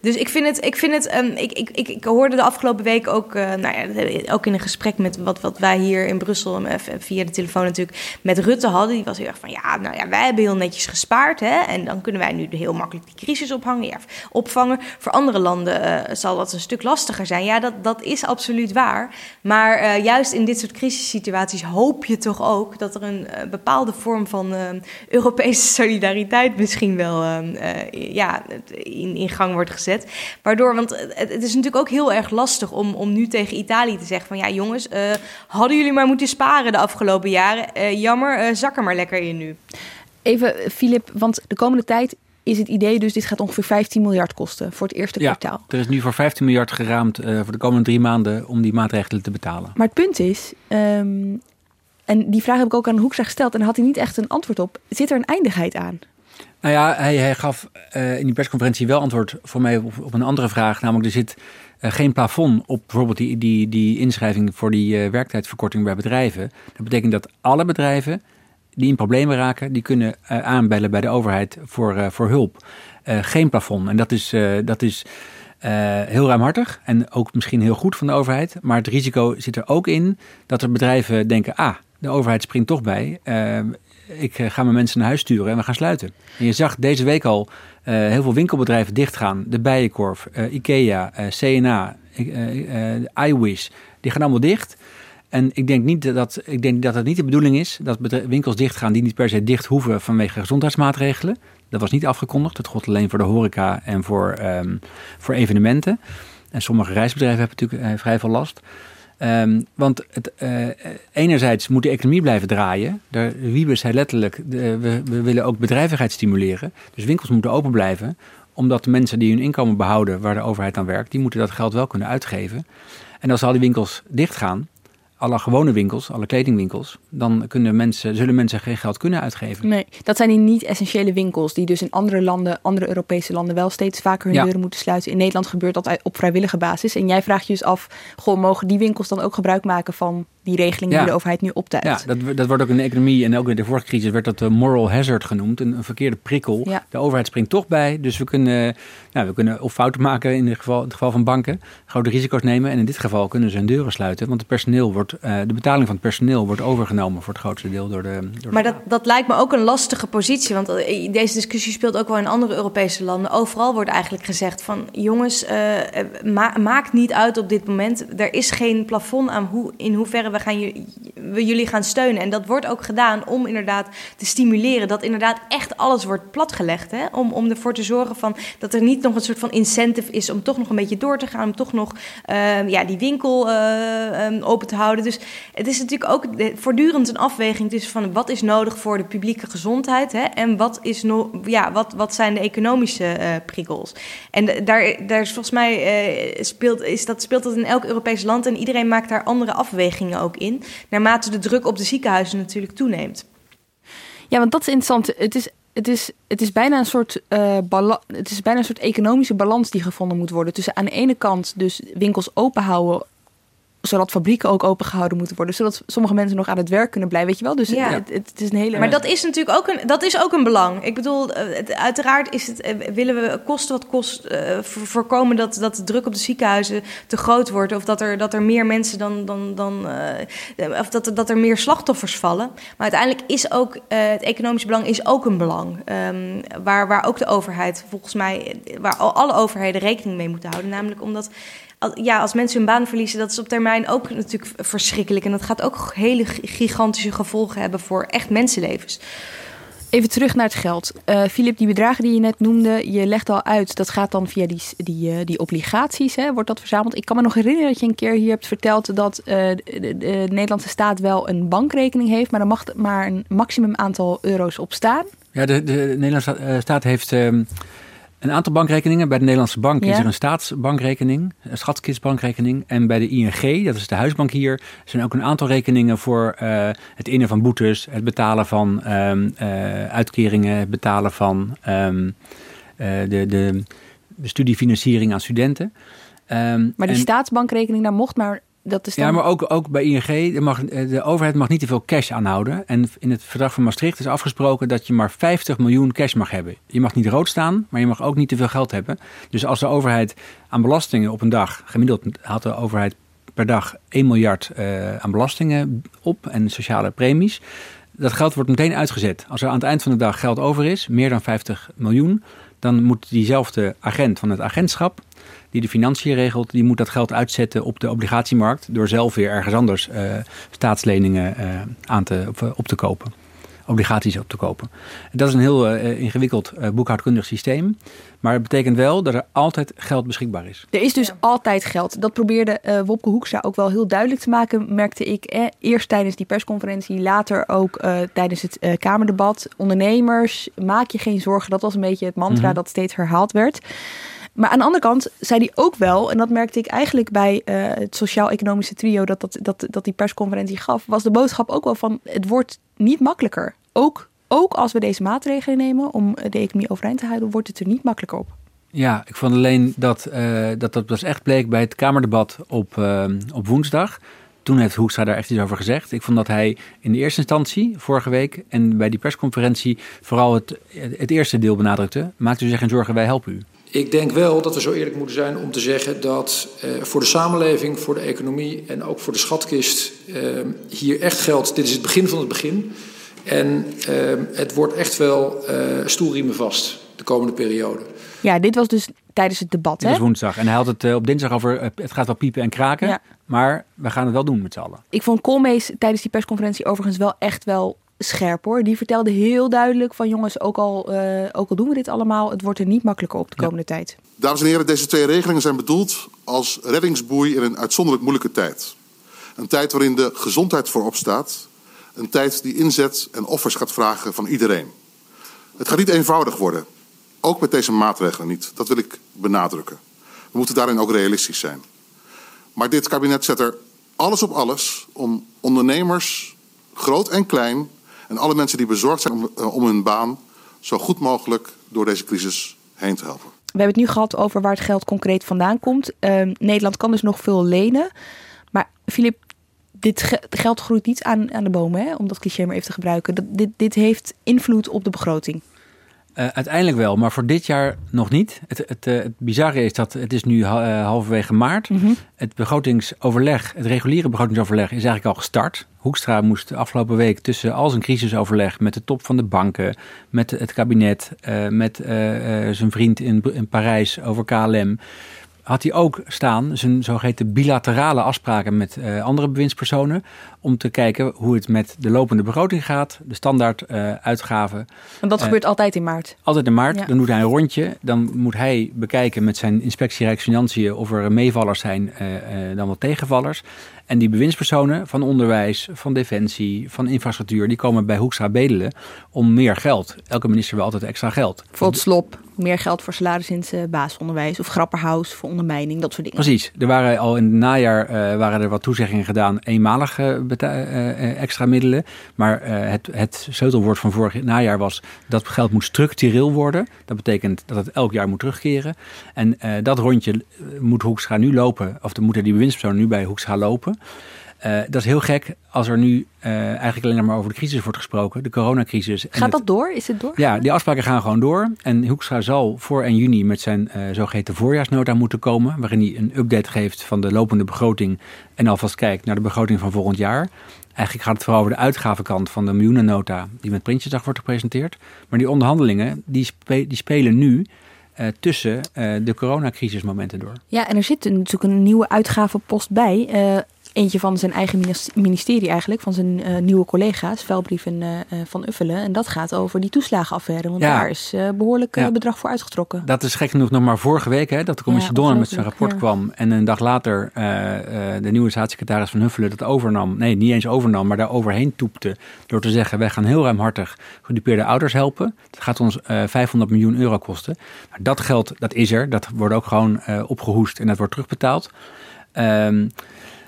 Dus ik vind het, ik vind het, um, ik, ik, ik, ik, hoorde de afgelopen week ook, uh, nou ja, ook in een gesprek met wat, wat wij hier in Brussel uh, via de telefoon natuurlijk met Rutte hadden. Die was heel erg van, ja, nou ja, wij hebben heel netjes gespaard, hè, en dan kunnen wij nu heel makkelijk die crisis ophangen, ja, opvangen. Voor andere landen zal dat een stuk lastiger zijn. Ja, dat, dat is absoluut waar. Maar juist in dit soort crisissituaties hoop je toch ook dat er een bepaalde vorm van Europese solidariteit misschien wel ja, in, in gang wordt gezet. Waardoor, want het, is natuurlijk ook heel erg lastig om, om nu tegen Italië te zeggen van ja jongens, uh, hadden jullie maar moeten sparen de afgelopen jaren. Uh, jammer, uh, zak er maar lekker in nu. Even, Filip, want de komende tijd is het idee dus, dit gaat ongeveer 15 miljard kosten voor het eerste ja, kwartaal. Er is nu voor 15 miljard geraamd voor de komende drie maanden om die maatregelen te betalen. Maar het punt is, um, en die vraag heb ik ook aan Hoekstra gesteld en daar had hij niet echt een antwoord op. Zit er een eindigheid aan? Nou ja, hij, gaf uh, in die persconferentie wel antwoord voor mij op, een andere vraag. Namelijk, er zit uh, geen plafond op bijvoorbeeld die, die, die inschrijving voor die uh, werktijdverkorting bij bedrijven. Dat betekent dat alle bedrijven die in problemen raken, die kunnen aanbellen bij de overheid voor, voor hulp. geen plafond. En dat is, dat is heel ruimhartig en ook misschien heel goed van de overheid. Maar het risico zit er ook in dat er bedrijven denken, ah, de overheid springt toch bij ik eh, ga mijn mensen naar huis sturen en we gaan sluiten. En je zag deze week al uh, heel veel winkelbedrijven dichtgaan. De Bijenkorf, uh, Ikea, uh, CNA, iWish. Die gaan allemaal dicht. En ik denk, niet dat, ik denk dat het niet de bedoeling is dat winkels dichtgaan die niet per se dicht hoeven vanwege gezondheidsmaatregelen. Dat was niet afgekondigd. Dat gold alleen voor de horeca en voor, um, voor evenementen. En sommige reisbedrijven hebben natuurlijk vrij veel last. Um, want het, uh, enerzijds moet de economie blijven draaien. De Wiebes zei letterlijk, de, we, we, willen ook bedrijvigheid stimuleren. Dus winkels moeten open blijven. Omdat de mensen die hun inkomen behouden waar de overheid aan werkt, die moeten dat geld wel kunnen uitgeven. En als al die winkels dichtgaan, alle gewone winkels, alle kledingwinkels, dan kunnen mensen, zullen mensen geen geld kunnen uitgeven. Nee, dat zijn die niet-essentiële winkels die dus in andere landen, andere Europese landen wel steeds vaker hun deuren moeten sluiten. In Nederland gebeurt dat op vrijwillige basis. En jij vraagt je dus af, goh, mogen die winkels dan ook gebruik maken van die regeling die de overheid nu optuigt. Ja, dat, dat wordt ook in de economie en ook in de vorige crisis werd dat de moral hazard genoemd. Een, een verkeerde prikkel. De overheid springt toch bij. Dus we kunnen, nou, we kunnen of fouten maken in, het geval, in het geval van banken. Grote risico's nemen. En in dit geval kunnen ze hun deuren sluiten. Want het personeel wordt, uh, de betaling van het personeel wordt overgenomen voor het grootste deel door de. Door maar dat, dat lijkt me ook een lastige positie. Want eh, deze discussie speelt ook wel in andere Europese landen. Overal wordt eigenlijk gezegd van jongens, uh, ma maakt niet uit op dit moment. Er is geen plafond aan hoe, in hoeverre we gaan jullie gaan steunen. En dat wordt ook gedaan om inderdaad te stimuleren dat inderdaad echt alles wordt platgelegd. Hè? Om, om ervoor te zorgen van, dat er niet nog een soort van incentive is om toch nog een beetje door te gaan. Om toch nog uh, ja, die winkel uh, um, open te houden. Dus het is natuurlijk ook voortdurend een afweging tussen van wat is nodig voor de publieke gezondheid. Hè? En wat, is ja, wat, wat zijn de economische uh, prikkels. En daar, daar is volgens mij speelt, is dat, speelt dat in elk Europees land. En iedereen maakt daar andere afwegingen in. Naarmate de druk op de ziekenhuizen natuurlijk toeneemt. Ja, want dat is interessant. Het is het is, het is bijna een soort uh, het is bijna een soort economische balans die gevonden moet worden. Tussen aan de ene kant dus winkels open houden zodat fabrieken ook opengehouden moeten worden. Zodat sommige mensen nog aan het werk kunnen blijven. Weet je wel? Dus ja. het, het, is een hele. Maar dat is natuurlijk ook een, dat is ook een belang. Ik bedoel, het, uiteraard is het, eh, willen we kosten wat kost uh, voorkomen dat, dat de druk op de ziekenhuizen te groot wordt. Of dat er, dat er meer mensen dan. dan, dan uh, of dat, dat er meer slachtoffers vallen. Maar uiteindelijk is ook uh, het economische belang is ook een belang. Um, waar, waar ook de overheid, volgens mij, waar alle overheden rekening mee moeten houden. Namelijk omdat ja, als mensen hun baan verliezen, dat is op termijn ook natuurlijk verschrikkelijk. En dat gaat ook hele gigantische gevolgen hebben voor echt mensenlevens. Even terug naar het geld. Uh, Filip, die bedragen die je net noemde, je legt al uit, dat gaat dan via die, die, uh, die obligaties, hè, wordt dat verzameld. Ik kan me nog herinneren dat je een keer hier hebt verteld dat uh, de, de, Nederlandse staat wel een bankrekening heeft, maar er mag maar een maximum aantal euro's op staan. Ja, de, de Nederlandse staat heeft ehm, een aantal bankrekeningen. Bij de Nederlandse Bank is er een staatsbankrekening, een schatkistbankrekening. En bij de ING, dat is de huisbank hier, zijn ook een aantal rekeningen voor uh, het innen van boetes, het betalen van um, uh, uitkeringen, het betalen van um, uh, de, de, de, studiefinanciering aan studenten. Um, maar die staatsbankrekening, daar mocht maar dat is Ja, maar ook, ook bij ING, de, mag, de overheid mag niet te veel cash aanhouden. En in het verdrag van Maastricht is afgesproken dat je maar 50 miljoen cash mag hebben. Je mag niet rood staan, maar je mag ook niet te veel geld hebben. Dus als de overheid aan belastingen op een dag, gemiddeld haalt de overheid per dag 1 miljard uh, aan belastingen op en sociale premies. Dat geld wordt meteen uitgezet. Als er aan het eind van de dag geld over is, meer dan 50 miljoen, dan moet diezelfde agent van het agentschap die de financiën regelt, die moet dat geld uitzetten op de obligatiemarkt door zelf weer ergens anders uh, staatsleningen uh, aan te, op, op, te kopen. Obligaties op te kopen. Dat is een heel uh, ingewikkeld boekhoudkundig systeem. Maar het betekent wel dat er altijd geld beschikbaar is. Er is dus altijd geld. Dat probeerde uh, Wopke Hoekstra ook wel heel duidelijk te maken, merkte ik. Eh, eerst tijdens die persconferentie, later ook uh, tijdens het uh, Kamerdebat. Ondernemers, maak je geen zorgen. Dat was een beetje het mantra mm -hmm. dat steeds herhaald werd. Maar aan de andere kant zei hij ook wel, en dat merkte ik eigenlijk bij uh, het sociaal-economische trio dat, dat, dat, die persconferentie gaf, was de boodschap ook wel van het wordt niet makkelijker. Ook, ook als we deze maatregelen nemen om de economie overeind te houden, wordt het er niet makkelijker op. Ja, ik vond alleen dat uh, dat, dat was echt bleek bij het Kamerdebat op, uh, op woensdag. Toen heeft Hoekstra daar echt iets over gezegd. Ik vond dat hij in de eerste instantie, vorige week, en bij die persconferentie vooral het, het eerste deel benadrukte. Maakt u zich geen zorgen, wij helpen u. Ik denk wel dat we zo eerlijk moeten zijn om te zeggen dat eh, voor de samenleving, voor de economie en ook voor de schatkist eh, hier echt geldt. Dit is het begin van het begin. En eh, het wordt echt wel stoelriemen vast de komende periode. Ja, dit was dus tijdens het debat. Dit was woensdag. En hij had het op dinsdag over het gaat wel piepen en kraken. Ja. Maar we gaan het wel doen met z'n allen. Ik vond Koolmees tijdens die persconferentie overigens wel echt wel scherp hoor. Die vertelde heel duidelijk van jongens, ook al, uh, ook al doen we dit allemaal, het wordt er niet makkelijker op de komende ja. tijd. Dames en heren, deze twee regelingen zijn bedoeld als reddingsboei in een uitzonderlijk moeilijke tijd. Een tijd waarin de gezondheid voorop staat. Een tijd die inzet en offers gaat vragen van iedereen. Het gaat niet eenvoudig worden. Ook met deze maatregelen niet. Dat wil ik benadrukken. We moeten daarin ook realistisch zijn. Maar dit kabinet zet er alles op alles om ondernemers, groot en klein, en alle mensen die bezorgd zijn om, uh, om hun baan zo goed mogelijk door deze crisis heen te helpen. We hebben het nu gehad over waar het geld concreet vandaan komt. Uh, Nederland kan dus nog veel lenen. Maar Filip, dit ge geld groeit niet aan, aan de bomen, hè? om dat cliché maar even te gebruiken. Dit, dit heeft invloed op de begroting. Uh, uiteindelijk wel, maar voor dit jaar nog niet. Het, het, uh, het bizarre is dat het is nu uh, halverwege maart. Mm -hmm. Het begrotingsoverleg, het reguliere begrotingsoverleg is eigenlijk al gestart. Hoekstra moest de afgelopen week tussen al zijn crisisoverleg met de top van de banken, met het kabinet, met zijn vriend in, in Parijs over KLM had hij ook staan zijn zogeheten bilaterale afspraken met uh, andere bewindspersonen. Om te kijken hoe het met de lopende begroting gaat, de standaard uh, uitgaven. Want dat uh, gebeurt altijd in maart? Altijd in maart. Ja. Dan doet hij een rondje. Dan moet hij bekijken met zijn inspectie Rijksfinanciën of er meevallers zijn dan wat tegenvallers. En die bewindspersonen van onderwijs, van defensie, van infrastructuur, die komen bij Hoekstra bedelen om meer geld. Elke minister wil altijd extra geld. Bijvoorbeeld slop, meer geld voor salaris in het basisonderwijs of grapperhaus voor ondermijning, dat soort dingen. Precies. Er waren al in het najaar uh, waren er wat toezeggingen gedaan, eenmalige uh, extra middelen. Maar het, het sleutelwoord van vorig najaar was dat geld moet structureel worden. Dat betekent dat het elk jaar moet terugkeren. En dat rondje moet Hoekstra nu lopen, of moeten die bewindspersonen nu bij Hoekstra lopen. Uh, dat is heel gek als er nu uh, eigenlijk alleen maar over de crisis wordt gesproken, de coronacrisis. Gaat dat door? Is het door? Ja, die afspraken gaan gewoon door. En Hoekstra zal voor 1 juni met zijn uh, zogeheten voorjaarsnota moeten komen, waarin hij een update geeft van de lopende begroting en alvast kijkt naar de begroting van volgend jaar. Eigenlijk gaat het vooral over de uitgavenkant van de miljoenennota die met Prinsjesdag wordt gepresenteerd. Maar die onderhandelingen die, spe die spelen nu uh, tussen uh, de coronacrisismomenten door. Ja, en er zit natuurlijk een nieuwe uitgavenpost bij. Uh, eentje van zijn eigen ministerie eigenlijk, van zijn uh, nieuwe collega's, Velbrief en uh, Van Uffelen. En dat gaat over die toeslagenaffaire, want ja. daar is uh, behoorlijk ja. bedrag voor uitgetrokken. Dat is gek genoeg nog maar vorige week, hè, dat de commissie ja, Donner met zijn rapport kwam. En een dag later de nieuwe staatssecretaris Van Huffelen dat overnam. Nee, niet eens overnam, maar daar overheen toepte. Door te zeggen, wij gaan heel ruimhartig gedupeerde ouders helpen. Dat gaat ons 500 miljoen euro kosten. Maar dat geld, dat is er. Dat wordt ook gewoon opgehoest en dat wordt terugbetaald. Um,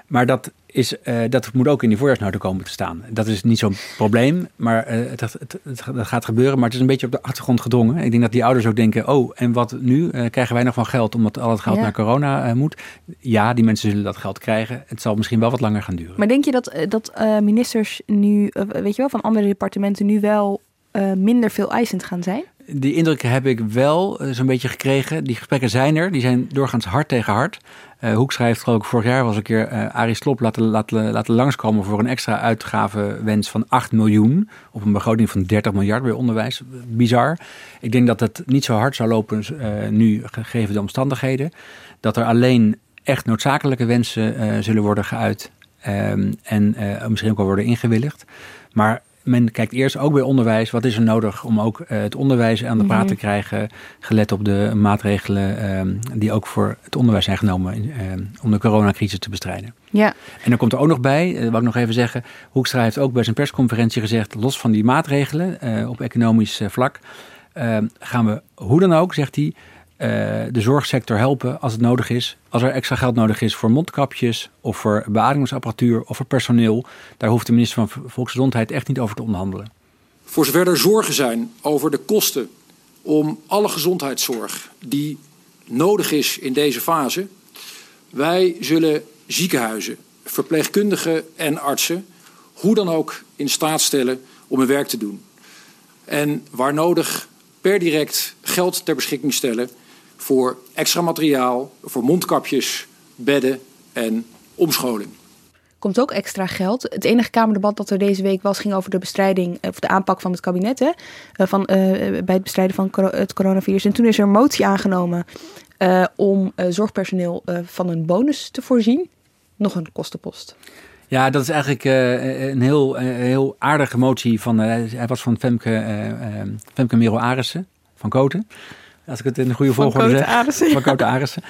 maar dat, is, uh, dat moet ook in die voorjaarsnota komen te staan. Dat is niet zo'n probleem, maar uh, het, het, het, het, gaat gebeuren. Maar het is een beetje op de achtergrond gedrongen. Ik denk dat die ouders ook denken, oh, en wat nu? Uh, krijgen wij nog van geld omdat al het geld ja. naar corona moet? Ja, die mensen zullen dat geld krijgen. Het zal misschien wel wat langer gaan duren. Maar denk je dat, dat ministers nu, weet je wel, van andere departementen nu wel minder veel eisend gaan zijn? Die indruk heb ik wel zo'n beetje gekregen. Die gesprekken zijn er. Die zijn doorgaans hard tegen hard. Uh, Hoek schrijft geloof vorig jaar was een keer uh, Arie laten, laten, laten langskomen voor een extra uitgavenwens van 8 miljoen. Op een begroting van 30 miljard bij onderwijs. Bizar. Ik denk dat het niet zo hard zou lopen nu, gegeven de omstandigheden. Dat er alleen echt noodzakelijke wensen zullen worden geuit. Um, en misschien ook wel worden ingewilligd. Maar men kijkt eerst ook bij onderwijs. Wat is er nodig om ook uh, het onderwijs aan de praat te krijgen? Gelet op de maatregelen uh, die ook voor het onderwijs zijn genomen uh, om de coronacrisis te bestrijden. Ja. En dan komt er ook nog bij, uh, wat ik nog even zeggen. Hoekstra heeft ook bij zijn persconferentie gezegd, los van die maatregelen op economisch vlak, gaan we hoe dan ook, zegt hij, de zorgsector helpen als het nodig is. Als er extra geld nodig is voor mondkapjes of voor beademingsapparatuur of voor personeel, daar hoeft de minister van Volksgezondheid echt niet over te onderhandelen. Voor zover er zorgen zijn over de kosten om alle gezondheidszorg die nodig is in deze fase, wij zullen ziekenhuizen, verpleegkundigen en artsen hoe dan ook in staat stellen om hun werk te doen. En waar nodig per direct geld ter beschikking stellen voor extra materiaal, voor mondkapjes, bedden en omscholing. Komt ook extra geld. Het enige Kamerdebat dat er deze week was, ging over de bestrijding of de aanpak van het kabinet. Hè, eh, van, uh, bij het bestrijden van het coronavirus. En toen is er een motie aangenomen uh, om uh, zorgpersoneel van een bonus te voorzien. Nog een kostenpost. Ja, dat is eigenlijk uh, een heel, uh, heel aardige motie van. Uh, hij was van Femke, Femke Merel Arissen van Koten. Als ik het in de goede volgorde zeg. Van Koten Arissen.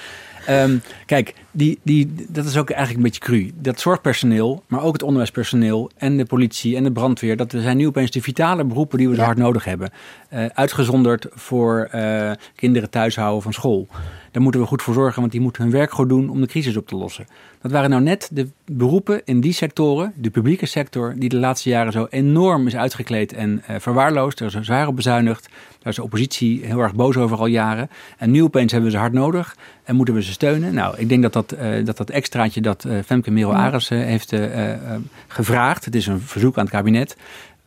Um, kijk, die, die, dat is ook eigenlijk een beetje cru. Dat zorgpersoneel, maar ook het onderwijspersoneel en de politie en de brandweer, dat zijn nu opeens de vitale beroepen die we ja. hard nodig hebben. Uh, uitgezonderd voor uh, kinderen thuis houden van school. Daar moeten we goed voor zorgen, want die moeten hun werk goed doen om de crisis op te lossen. Dat waren nou net de beroepen in die sectoren, de publieke sector, die de laatste jaren zo enorm is uitgekleed en uh, verwaarloosd. Er is zwaar op bezuinigd. Daar is de oppositie heel erg boos over al jaren. En nu opeens hebben we ze hard nodig en moeten we ze steunen. Nou, ik denk dat dat, dat, dat extraatje dat Femke Merel Arissen heeft gevraagd, het is een verzoek aan het kabinet,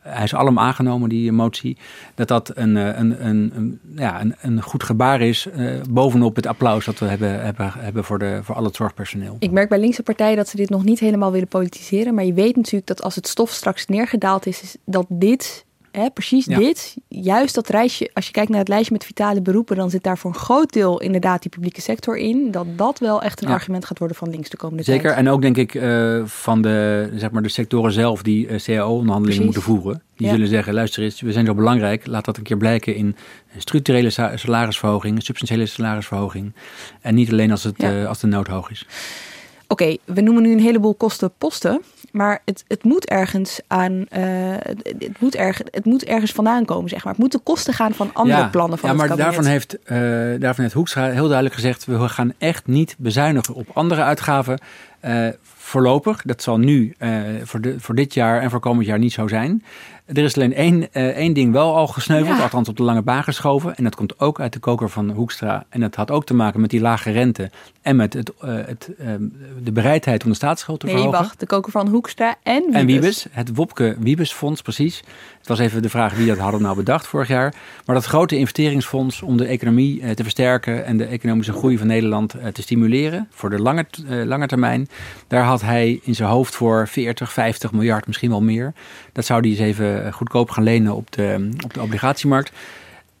hij is allemaal aangenomen, die motie, dat dat een, een, een, een, ja, een, een goed gebaar is uh, bovenop het applaus dat we hebben, hebben, hebben voor, de, voor al het zorgpersoneel. Ik merk bij linkse partijen dat ze dit nog niet helemaal willen politiseren, maar je weet natuurlijk dat als het stof straks neergedaald is, is dat dit Hè, precies ja. dit. Juist dat rijtje, als je kijkt naar het lijstje met vitale beroepen, dan zit daar voor een groot deel inderdaad die publieke sector in. Dat dat wel echt een ja. argument gaat worden van links de komende Zeker. tijd. En ook denk ik uh, van de, zeg maar de sectoren zelf die uh, CAO-onderhandelingen moeten voeren. Die ja. zullen zeggen, luister eens, we zijn zo belangrijk. Laat dat een keer blijken in structurele salarisverhoging, substantiële salarisverhoging. En niet alleen als, het, uh, als de nood hoog is. Oké, we noemen nu een heleboel kostenposten. Maar het, het moet ergens aan. Uh, het, het, moet erg, het moet ergens vandaan komen, zeg maar. Het moet de kosten gaan van andere plannen van ja, maar daarvan heeft, uh, daarvan heeft Hoekstra heel duidelijk gezegd: we gaan echt niet bezuinigen op andere uitgaven. Uh, voorlopig. Dat zal nu voor, de, voor dit jaar en voor komend jaar niet zo zijn. Er is alleen één, uh, één ding wel al gesneuveld, althans op de lange baan geschoven. En dat komt ook uit de koker van Hoekstra. En dat had ook te maken met die lage rente en met het, het, uh, de bereidheid om de staatsschuld te nee, verhogen. Nee, wacht. De koker van Hoekstra en Wiebes. En Wiebes. Het Wopke Wiebes Fonds, precies. Het was even de vraag wie dat hadden nou bedacht vorig jaar. Maar dat grote investeringsfonds om de economie te versterken en de economische groei van Nederland te stimuleren voor de lange, lange termijn. Daar had hij in zijn hoofd voor 40, 50 miljard, misschien wel meer. Dat zou hij eens even goedkoop gaan lenen op de, op de obligatiemarkt.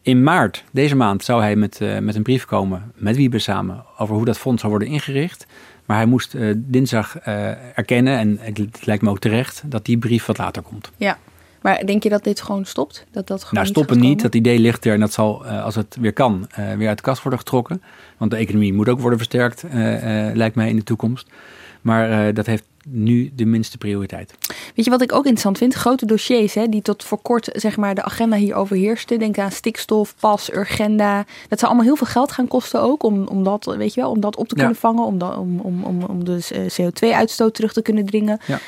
In maart, deze maand, zou hij met, uh, met een brief komen, met Wiebe samen, over hoe dat fonds zou worden ingericht. Maar hij moest uh, dinsdag uh, erkennen, en het lijkt me ook terecht, dat die brief wat later komt. Ja, maar denk je dat dit gewoon stopt? Dat dat gewoon nou, stoppen niet. Dat idee ligt er en dat zal, als het weer kan, weer uit de kast worden getrokken. Want de economie moet ook worden versterkt, lijkt mij in de toekomst. Maar dat heeft nu de minste prioriteit. Weet je wat ik ook interessant vind? Grote dossiers hè, die tot voor kort zeg maar, de agenda hier overheersten. Denk aan stikstof, pas, urgenda. Dat zou allemaal heel veel geld gaan kosten ook om, om, dat, weet je wel, om dat op te kunnen vangen. Om, dat, om, om, om, om de CO2-uitstoot terug te kunnen dringen. Ja.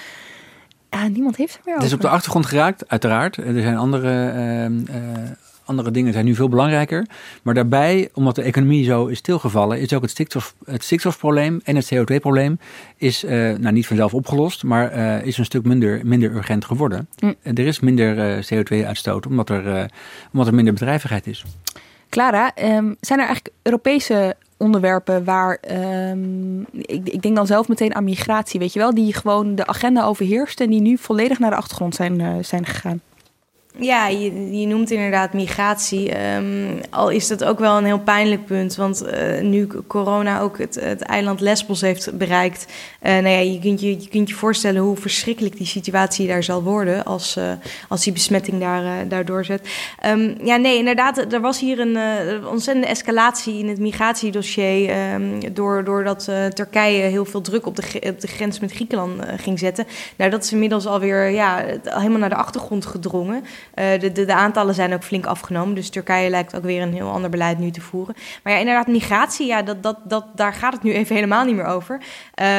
Ja, niemand heeft er meer over. Het is op de achtergrond geraakt, uiteraard. Er zijn andere uh, uh, andere dingen zijn nu veel belangrijker. Maar daarbij, omdat de economie zo is stilgevallen, is ook het, stikstof, het stikstofprobleem en het CO2-probleem is uh, nou, niet vanzelf opgelost, maar uh, is een stuk minder, minder urgent geworden. Mm. Er is minder uh, CO2-uitstoot omdat er, omdat er minder bedrijvigheid is. Clara, um, zijn er eigenlijk Europese onderwerpen waar um, ik, ik, denk dan zelf meteen aan migratie, weet je wel, die gewoon de agenda overheerst en die nu volledig naar de achtergrond zijn, zijn gegaan? Ja, je, noemt inderdaad migratie. Um, al is dat ook wel een heel pijnlijk punt. Want uh, nu corona ook het, het, eiland Lesbos heeft bereikt. Uh, nou ja, je, kunt je, je kunt je voorstellen hoe verschrikkelijk die situatie daar zal worden. Als, uh, als die besmetting daar, daar doorzet. Um, ja, nee, inderdaad. Er was hier een ontzettende escalatie in het migratiedossier. Um, door, doordat Turkije heel veel druk op de, op de grens met Griekenland ging zetten. Nou, dat is inmiddels alweer ja, helemaal naar de achtergrond gedrongen. Uh, de, de, aantallen zijn ook flink afgenomen. Dus Turkije lijkt ook weer een heel ander beleid nu te voeren. Maar ja, inderdaad, migratie, ja, dat, dat, dat, daar gaat het nu even helemaal niet meer over.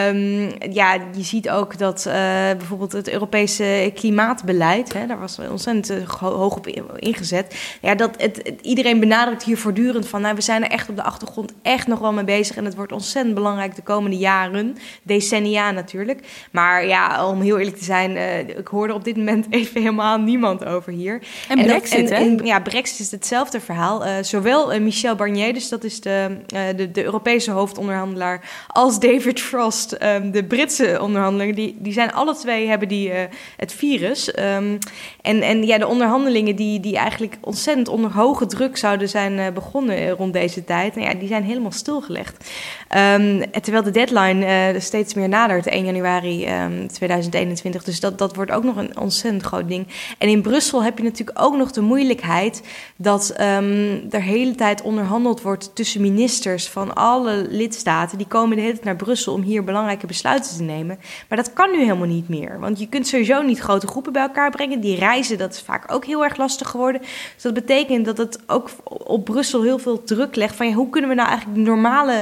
Um, ja, je ziet ook dat uh, bijvoorbeeld het Europese klimaatbeleid, hè, daar was ontzettend hoog op ingezet. Ja, dat het, iedereen benadrukt hier voortdurend van, nou, we zijn er echt op de achtergrond echt nog wel mee bezig. En het wordt ontzettend belangrijk de komende jaren, decennia natuurlijk. Maar ja, om heel eerlijk te zijn, uh, ik hoor er op dit moment even helemaal niemand over hier. En Brexit, en, en, ja, Brexit is hetzelfde verhaal. Uh, zowel uh, Michel Barnier, dus dat is de, uh, de, de, Europese hoofdonderhandelaar, als David Frost, um, de Britse onderhandelaar, die, die zijn alle twee hebben die het virus. Um, en, en ja, de onderhandelingen die, die eigenlijk ontzettend onder hoge druk zouden zijn begonnen rond deze tijd, nou ja, die zijn helemaal stilgelegd. Um, terwijl de deadline steeds meer nadert, 1 januari 2021. Dus dat, dat wordt ook nog een ontzettend groot ding. En in Brussel heb je natuurlijk ook nog de moeilijkheid dat um, er hele tijd onderhandeld wordt tussen ministers van alle lidstaten. Die komen de hele tijd naar Brussel om hier belangrijke besluiten te nemen. Maar dat kan nu helemaal niet meer. Want je kunt sowieso niet grote groepen bij elkaar brengen. Die reizen, dat is vaak ook heel erg lastig geworden. Dus dat betekent dat het ook op Brussel heel veel druk legt van ja, hoe kunnen we nou eigenlijk de normale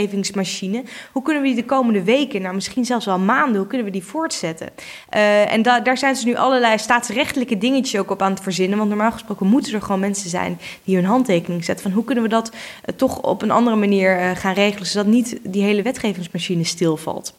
wetgevingsmachine, hoe kunnen we die de komende weken, nou misschien zelfs wel maanden, hoe kunnen we die voortzetten? Uh, en da daar zijn ze nu allerlei staatsrechtelijke dingetjes ook op aan het verzinnen. Want normaal gesproken moeten er gewoon mensen zijn die hun handtekening zetten. Van hoe kunnen we dat uh, toch op een andere manier uh, gaan regelen, zodat niet die hele wetgevingsmachine stilvalt.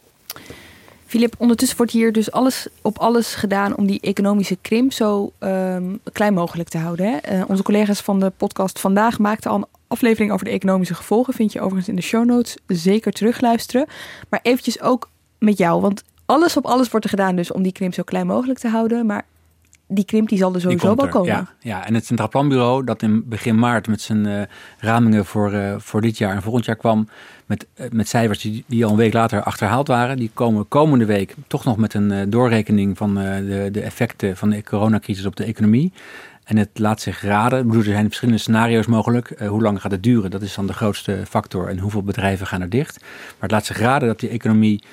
Filip, ondertussen wordt hier dus alles op alles gedaan om die economische krimp zo um, klein mogelijk te houden. Hè? Onze collega's van de podcast vandaag maakten al aflevering over de economische gevolgen. Vind je overigens in de show notes. Zeker terugluisteren. Maar eventjes ook met jou, want alles op alles wordt er gedaan dus om die krimp zo klein mogelijk te houden. Maar die krimp die zal er sowieso wel komen. Ja, ja, en het Centraal Planbureau dat in begin maart met zijn uh, ramingen voor, uh, voor dit jaar en volgend jaar kwam... met, uh, met cijfers die, die al een week later achterhaald waren... die komen komende week toch nog met een doorrekening van de, de effecten van de coronacrisis op de economie... En het laat zich raden. Ik bedoel, er zijn verschillende scenario's mogelijk. hoe lang gaat het duren? Dat is dan de grootste factor. En hoeveel bedrijven gaan er dicht? Maar het laat zich raden dat die economie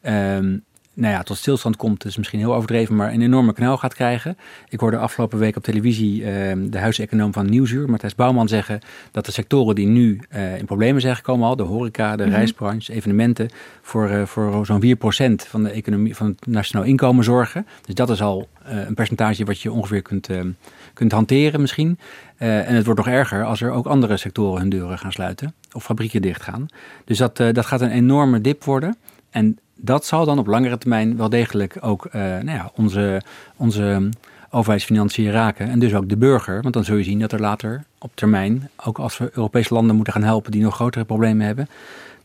ehm, nou ja, tot stilstand komt, is misschien heel overdreven, maar een enorme knel gaat krijgen. Ik hoorde afgelopen week op televisie uh, de huiseconoom van Nieuwsuur, Matthijs Bouwman, zeggen dat de sectoren die nu uh, in problemen zijn gekomen al, de horeca, de mm reisbranche, evenementen, voor, uh, voor zo'n 4% van de economie, van het nationaal inkomen zorgen. Dus dat is al een percentage wat je ongeveer kunt, kunt hanteren misschien. en het wordt nog erger als er ook andere sectoren hun deuren gaan sluiten of fabrieken dichtgaan. Dus dat, dat gaat een enorme dip worden. En dat zal dan op langere termijn wel degelijk ook uh, nou ja, onze, onze overheidsfinanciën raken. En dus ook de burger. Want dan zul je zien dat er later op termijn, ook als we Europese landen moeten gaan helpen die nog grotere problemen hebben,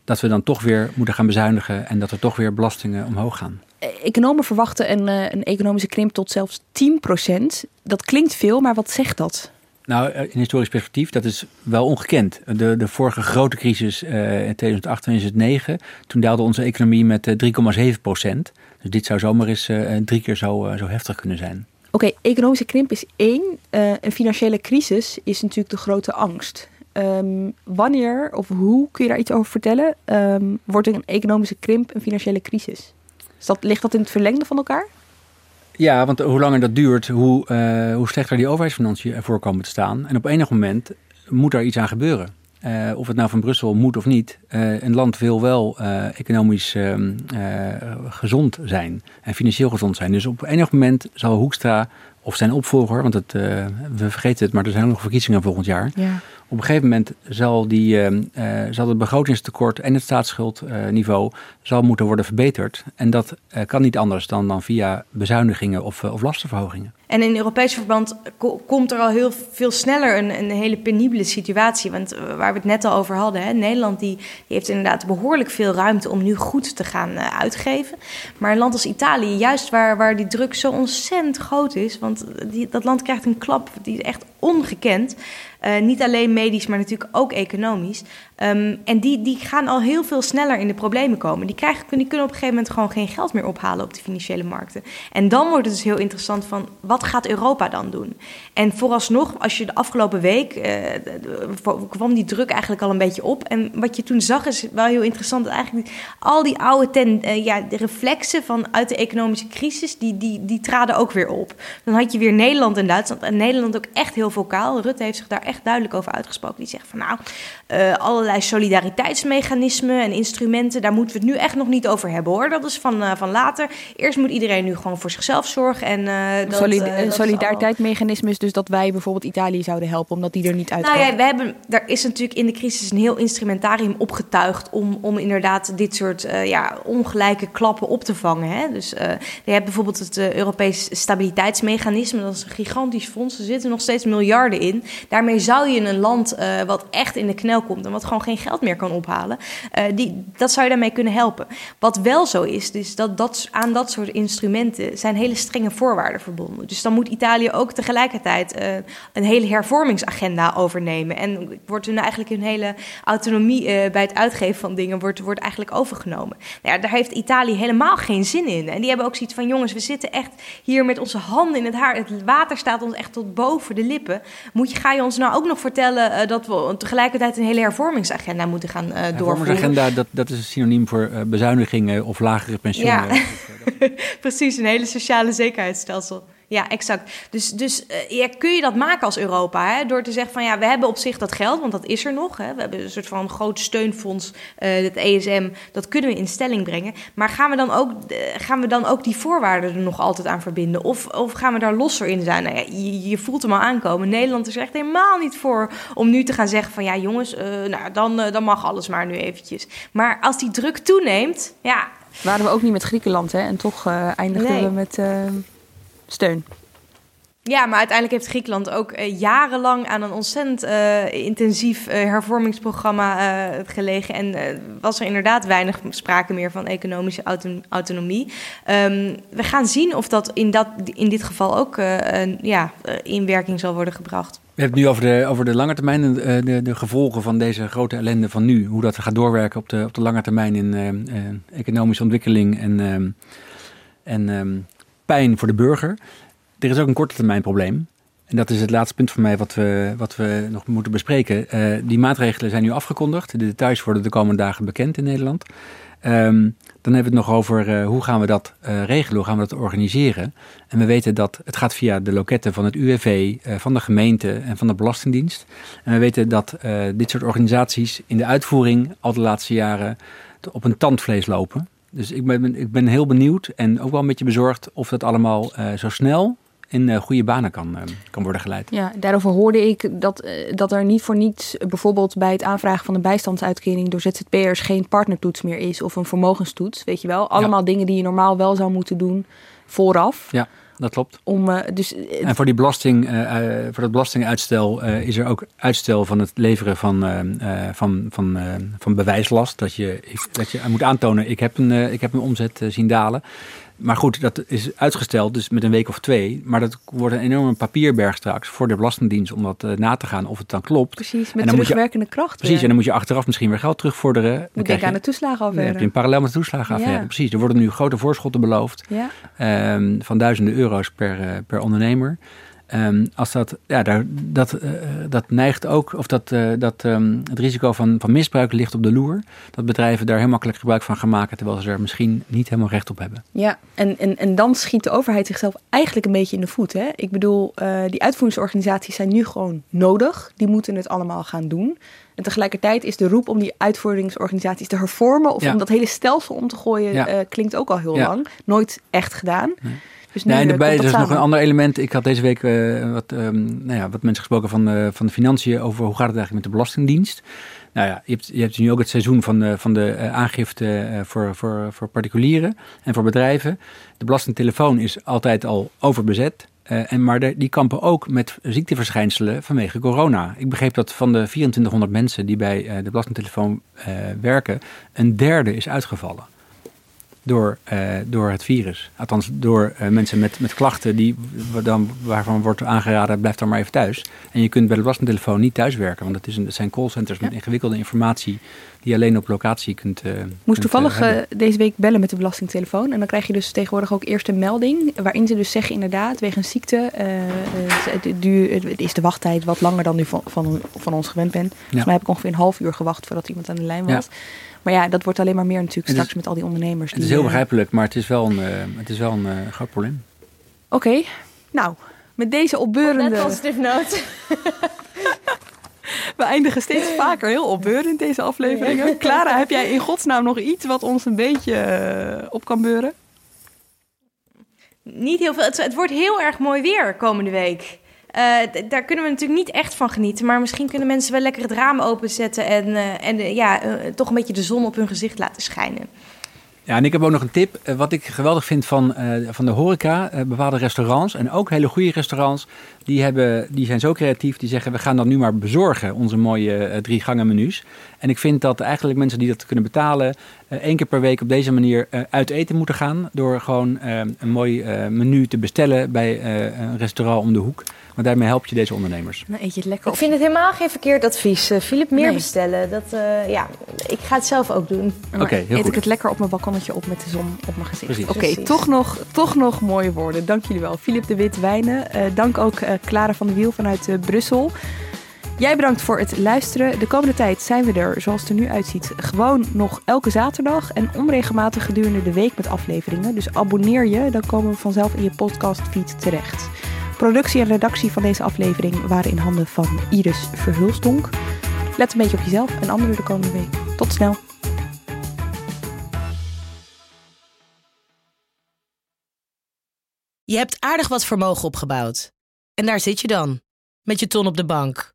dat we dan toch weer moeten gaan bezuinigen en dat er toch weer belastingen omhoog gaan. Economen verwachten een, eh, een economische krimp tot zelfs 10%. Dat klinkt veel, maar wat zegt dat? Nou, in historisch perspectief, dat is wel ongekend. De, de vorige grote crisis uh, in 2008, 2009, toen daalde onze economie met 3,7 eh, procent. Dus dit zou zomaar eens uh, drie keer zo, zo heftig kunnen zijn. Oké, economische krimp is één. een financiële crisis is natuurlijk de grote angst. Um, wanneer of hoe, kun je daar iets over vertellen, um, wordt een economische krimp een financiële crisis? Is dat, ligt dat in het verlengde van elkaar? Ja, want hoe langer dat duurt, hoe, uh, hoe slechter die overheidsfinanciën ervoor komen te staan. En op enig moment moet er iets aan gebeuren. Uh, of het nou van Brussel moet of niet. Uh, een land wil wel economisch ehm, gezond zijn en financieel gezond zijn. Dus op enig moment zal Hoekstra of zijn opvolger, want het, we vergeten het, maar er zijn nog verkiezingen volgend jaar. Ja op een gegeven moment zal, die, uh, zal het begrotingstekort en het staatsschuldniveau zal moeten worden verbeterd. En dat uh, kan niet anders dan, dan via bezuinigingen of, of lastenverhogingen. En in Europees verband komt er al heel veel sneller een, een hele penibele situatie. Want waar we het net al over hadden, hè, Nederland die, heeft inderdaad behoorlijk veel ruimte om nu goed te gaan uitgeven. Maar een land als Italië, juist waar, waar die druk zo ontzettend groot is, want die, dat land krijgt een klap die echt ongekend. Uh, niet alleen medisch, maar natuurlijk ook economisch. Um, en die, die gaan al heel veel sneller in de problemen komen. Die, krijgen, kunnen op een gegeven moment gewoon geen geld meer ophalen op de financiële markten. En dan wordt het dus heel interessant van, wat gaat Europa dan doen? En vooralsnog, als je de afgelopen week, uh, kwam die druk eigenlijk al een beetje op. En wat je toen zag is wel heel interessant. Dat eigenlijk al die oude uh, ja, de reflexen van uit de economische crisis, die, die, die traden ook weer op. Dan had je weer Nederland en Duitsland. En Nederland ook echt heel vocaal. Rutte heeft zich daar echt duidelijk over uitgesproken. Die zegt van nou, uh, allerlei solidariteitsmechanismen en instrumenten, daar moeten we het nu echt nog niet over hebben hoor. Dat is van, uh, van later. Eerst moet iedereen nu gewoon voor zichzelf zorgen. En, uh, dat, Solid een solidariteitsmechanisme is dus dat wij bijvoorbeeld Italië zouden helpen, omdat die er niet uitkomt. Nou ja, we hebben, er is natuurlijk in de crisis een heel instrumentarium opgetuigd om, om inderdaad dit soort ja, ongelijke klappen op te vangen. Hè? Dus je hebt bijvoorbeeld het Europees Stabiliteitsmechanisme, dat is een gigantisch fonds. Er zitten nog steeds miljarden in. Daarmee zou je een land wat echt in de knel komt en wat gewoon geen geld meer kan ophalen, uh, die, dat zou je daarmee kunnen helpen. Wat wel zo is, dus dat, dat aan dat soort instrumenten zijn hele strenge voorwaarden verbonden. Dus dan moet Italië ook tegelijkertijd uh, een hele hervormingsagenda overnemen. En wordt hun eigenlijk hun hele autonomie uh, bij het uitgeven van dingen wordt, wordt eigenlijk overgenomen. Nou ja, daar heeft Italië helemaal geen zin in. En die hebben ook zoiets van: jongens, we zitten echt hier met onze handen in het haar. Het water staat ons echt tot boven de lippen. Moet je, ga je ons nou ook nog vertellen dat we tegelijkertijd een hele hervormingsagenda moeten gaan uh, doorvoeren. Hervormingsagenda, dat, dat is een synoniem voor uh, bezuinigingen of lagere pensioenen. Ja, precies, een hele sociale zekerheidsstelsel. Ja, exact. Dus, dus ja, kun je dat maken als Europa? Hè? Door te zeggen van ja, we hebben op zich dat geld, want dat is er nog. Hè? We hebben een soort van groot steunfonds, uh, het ESM, dat kunnen we in stelling brengen. Maar gaan we dan ook, uh, gaan we dan ook die voorwaarden er nog altijd aan verbinden? Of, of gaan we daar losser in zijn? Nou ja, je, je, voelt hem al aankomen. Nederland is er echt helemaal niet voor om nu te gaan zeggen van ja, jongens, nou, dan, dan mag alles maar nu eventjes. Maar als die druk toeneemt, ja. Waren we ook niet met Griekenland, hè? En toch eindigen nee. we met steun. Ja, maar uiteindelijk heeft Griekenland ook uh, jarenlang aan een ontzettend uh, intensief uh, hervormingsprogramma gelegen. En was er inderdaad weinig sprake meer van economische auton autonomie. Um, we gaan zien of dat in, dat, in dit geval ook ja, in werking zal worden gebracht. We hebben het nu over de, over de lange termijn, de, de, de, gevolgen van deze grote ellende van nu. Hoe dat gaat doorwerken op de, op de lange termijn in economische ontwikkeling en, en um, pijn voor de burger. Er is ook een korte termijn probleem. en dat is het laatste punt van mij wat we, wat we nog moeten bespreken. Uh, die maatregelen zijn nu afgekondigd. De details worden de komende dagen bekend in Nederland. Um, dan hebben we het nog over uh, hoe gaan we dat uh, regelen, hoe gaan we dat organiseren. En we weten dat het gaat via de loketten van het UWV, van de gemeente en van de Belastingdienst. En we weten dat dit soort organisaties in de uitvoering al de laatste jaren op een tandvlees lopen. Dus ik ben, ik ben heel benieuwd en ook wel een beetje bezorgd of dat allemaal zo snel in uh, goede banen kan, uh, kan worden geleid. Ja, daarover hoorde ik dat, dat er niet voor niets bijvoorbeeld bij het aanvragen van een bijstandsuitkering door ZZP'ers geen partnertoets meer is of een vermogenstoets. Weet je wel, allemaal ja. dingen die je normaal wel zou moeten doen vooraf. Ja. Dat klopt. Om, dus, en voor, die belasting, voor dat belastinguitstel is er ook uitstel van het leveren van, van, van, van bewijslast. Dat je, dat je moet aantonen, ik heb een, ik heb een omzet zien dalen. Maar goed, dat is uitgesteld, dus met een week of twee. Maar dat wordt een enorme papierberg straks voor de Belastingdienst om dat uh, na te gaan of het dan klopt. Precies, met terugwerkende kracht. Precies, en dan moet je achteraf misschien weer geld terugvorderen. Moet denk aan de toeslagenaffaire. Dan heb je in parallel met de toeslagenaffaire. Ja. Precies, er worden nu grote voorschotten beloofd ja. um, van duizenden euro's per, uh, per ondernemer. Um, als dat, ja, daar, dat, uh, dat neigt ook, of dat, uh, dat um, het risico van, van misbruik ligt op de loer. Dat bedrijven daar heel makkelijk gebruik van gaan maken, terwijl ze er misschien niet helemaal recht op hebben. Ja, en, en, en dan schiet de overheid zichzelf eigenlijk een beetje in de voet. Hè? Ik bedoel, uh, die uitvoeringsorganisaties zijn nu gewoon nodig. Die moeten het allemaal gaan doen. En tegelijkertijd is de roep om die uitvoeringsorganisaties te hervormen of ja. om dat hele stelsel om te gooien, ja. klinkt ook al heel ja. lang. Nooit echt gedaan. Nee. Dus nee, en daarbij is dus nog een ander element. Ik had deze week uh, wat, um, nou ja, wat mensen gesproken van, uh, van de financiën over hoe gaat het eigenlijk met de Belastingdienst. Nou ja, je hebt, je hebt nu ook het seizoen van de, van de uh, aangifte voor, voor, voor particulieren en voor bedrijven. De belastingtelefoon is altijd al overbezet. en maar de, die kampen ook met ziekteverschijnselen vanwege corona. Ik begreep dat van de 2400 mensen die bij de belastingtelefoon werken, een derde is uitgevallen door, uh, door het virus. Althans, door uh, mensen met, met klachten die, dan, waarvan wordt aangeraden, blijf dan maar even thuis. En je kunt bij de belastingtelefoon niet thuiswerken, want het, is een, het zijn callcenters ja. met ingewikkelde informatie die je alleen op locatie kunt. Uh, Moest kunt, toevallig deze week bellen met de belastingtelefoon. En dan krijg je dus tegenwoordig ook eerst een melding. Waarin ze dus zeggen, inderdaad, wegens ziekte. het is de wachttijd wat langer dan u van, van, van ons gewend bent. Volgens ja. mij heb ik ongeveer een half uur gewacht voordat iemand aan de lijn was. Ja. Maar ja, dat wordt alleen maar meer natuurlijk straks met al die ondernemers. Het is heel begrijpelijk, maar het is wel een, uh, het is wel een uh, groot probleem. Oké, okay. nou, met deze opbeurende... Net positieve noot. We eindigen steeds vaker heel opbeurend deze afleveringen. Clara, heb jij in godsnaam nog iets wat ons een beetje uh, op kan beuren? Niet heel veel. Het, het wordt heel erg mooi weer komende week. Uh, daar kunnen we natuurlijk niet echt van genieten. Maar misschien kunnen mensen wel lekker het raam openzetten en, uh, en uh, ja, toch een beetje de zon op hun gezicht laten schijnen. Ja, en ik heb ook nog een tip. Wat ik geweldig vind van, van de horeca, bepaalde restaurants en ook hele goede restaurants, die, hebben, die zijn zo creatief. Die zeggen, we gaan dat nu maar bezorgen, onze mooie drie gangen menus. En ik vind dat eigenlijk mensen die dat kunnen betalen, één keer per week op deze manier uit eten moeten gaan. Door gewoon een mooi menu te bestellen bij een restaurant om de hoek. Maar daarmee help je deze ondernemers. Nou, eet je het lekker Ik vind het helemaal geen verkeerd advies. Uh, Philip, meer nee. bestellen. Dat, uh, ja, ik ga het zelf ook doen. Oké, okay, heel eet goed. ik het lekker op mijn balkonnetje op met de zon op mijn gezicht. Oké, okay, toch, nog, toch nog mooie woorden. Dank jullie wel. Philip de Wit Wijnen. Uh, dank ook Clara van de Wiel vanuit Brussel. Jij bedankt voor het luisteren. De komende tijd zijn we er, zoals het er nu uitziet, gewoon nog elke zaterdag en onregelmatig gedurende de week met afleveringen. Dus abonneer je, dan komen we vanzelf in je podcastfeed terecht. Productie en redactie van deze aflevering waren in handen van Iris Verhulstonk. Let een beetje op jezelf en anderen de komende week. Tot snel. Je hebt aardig wat vermogen opgebouwd. En daar zit je dan, met je ton op de bank.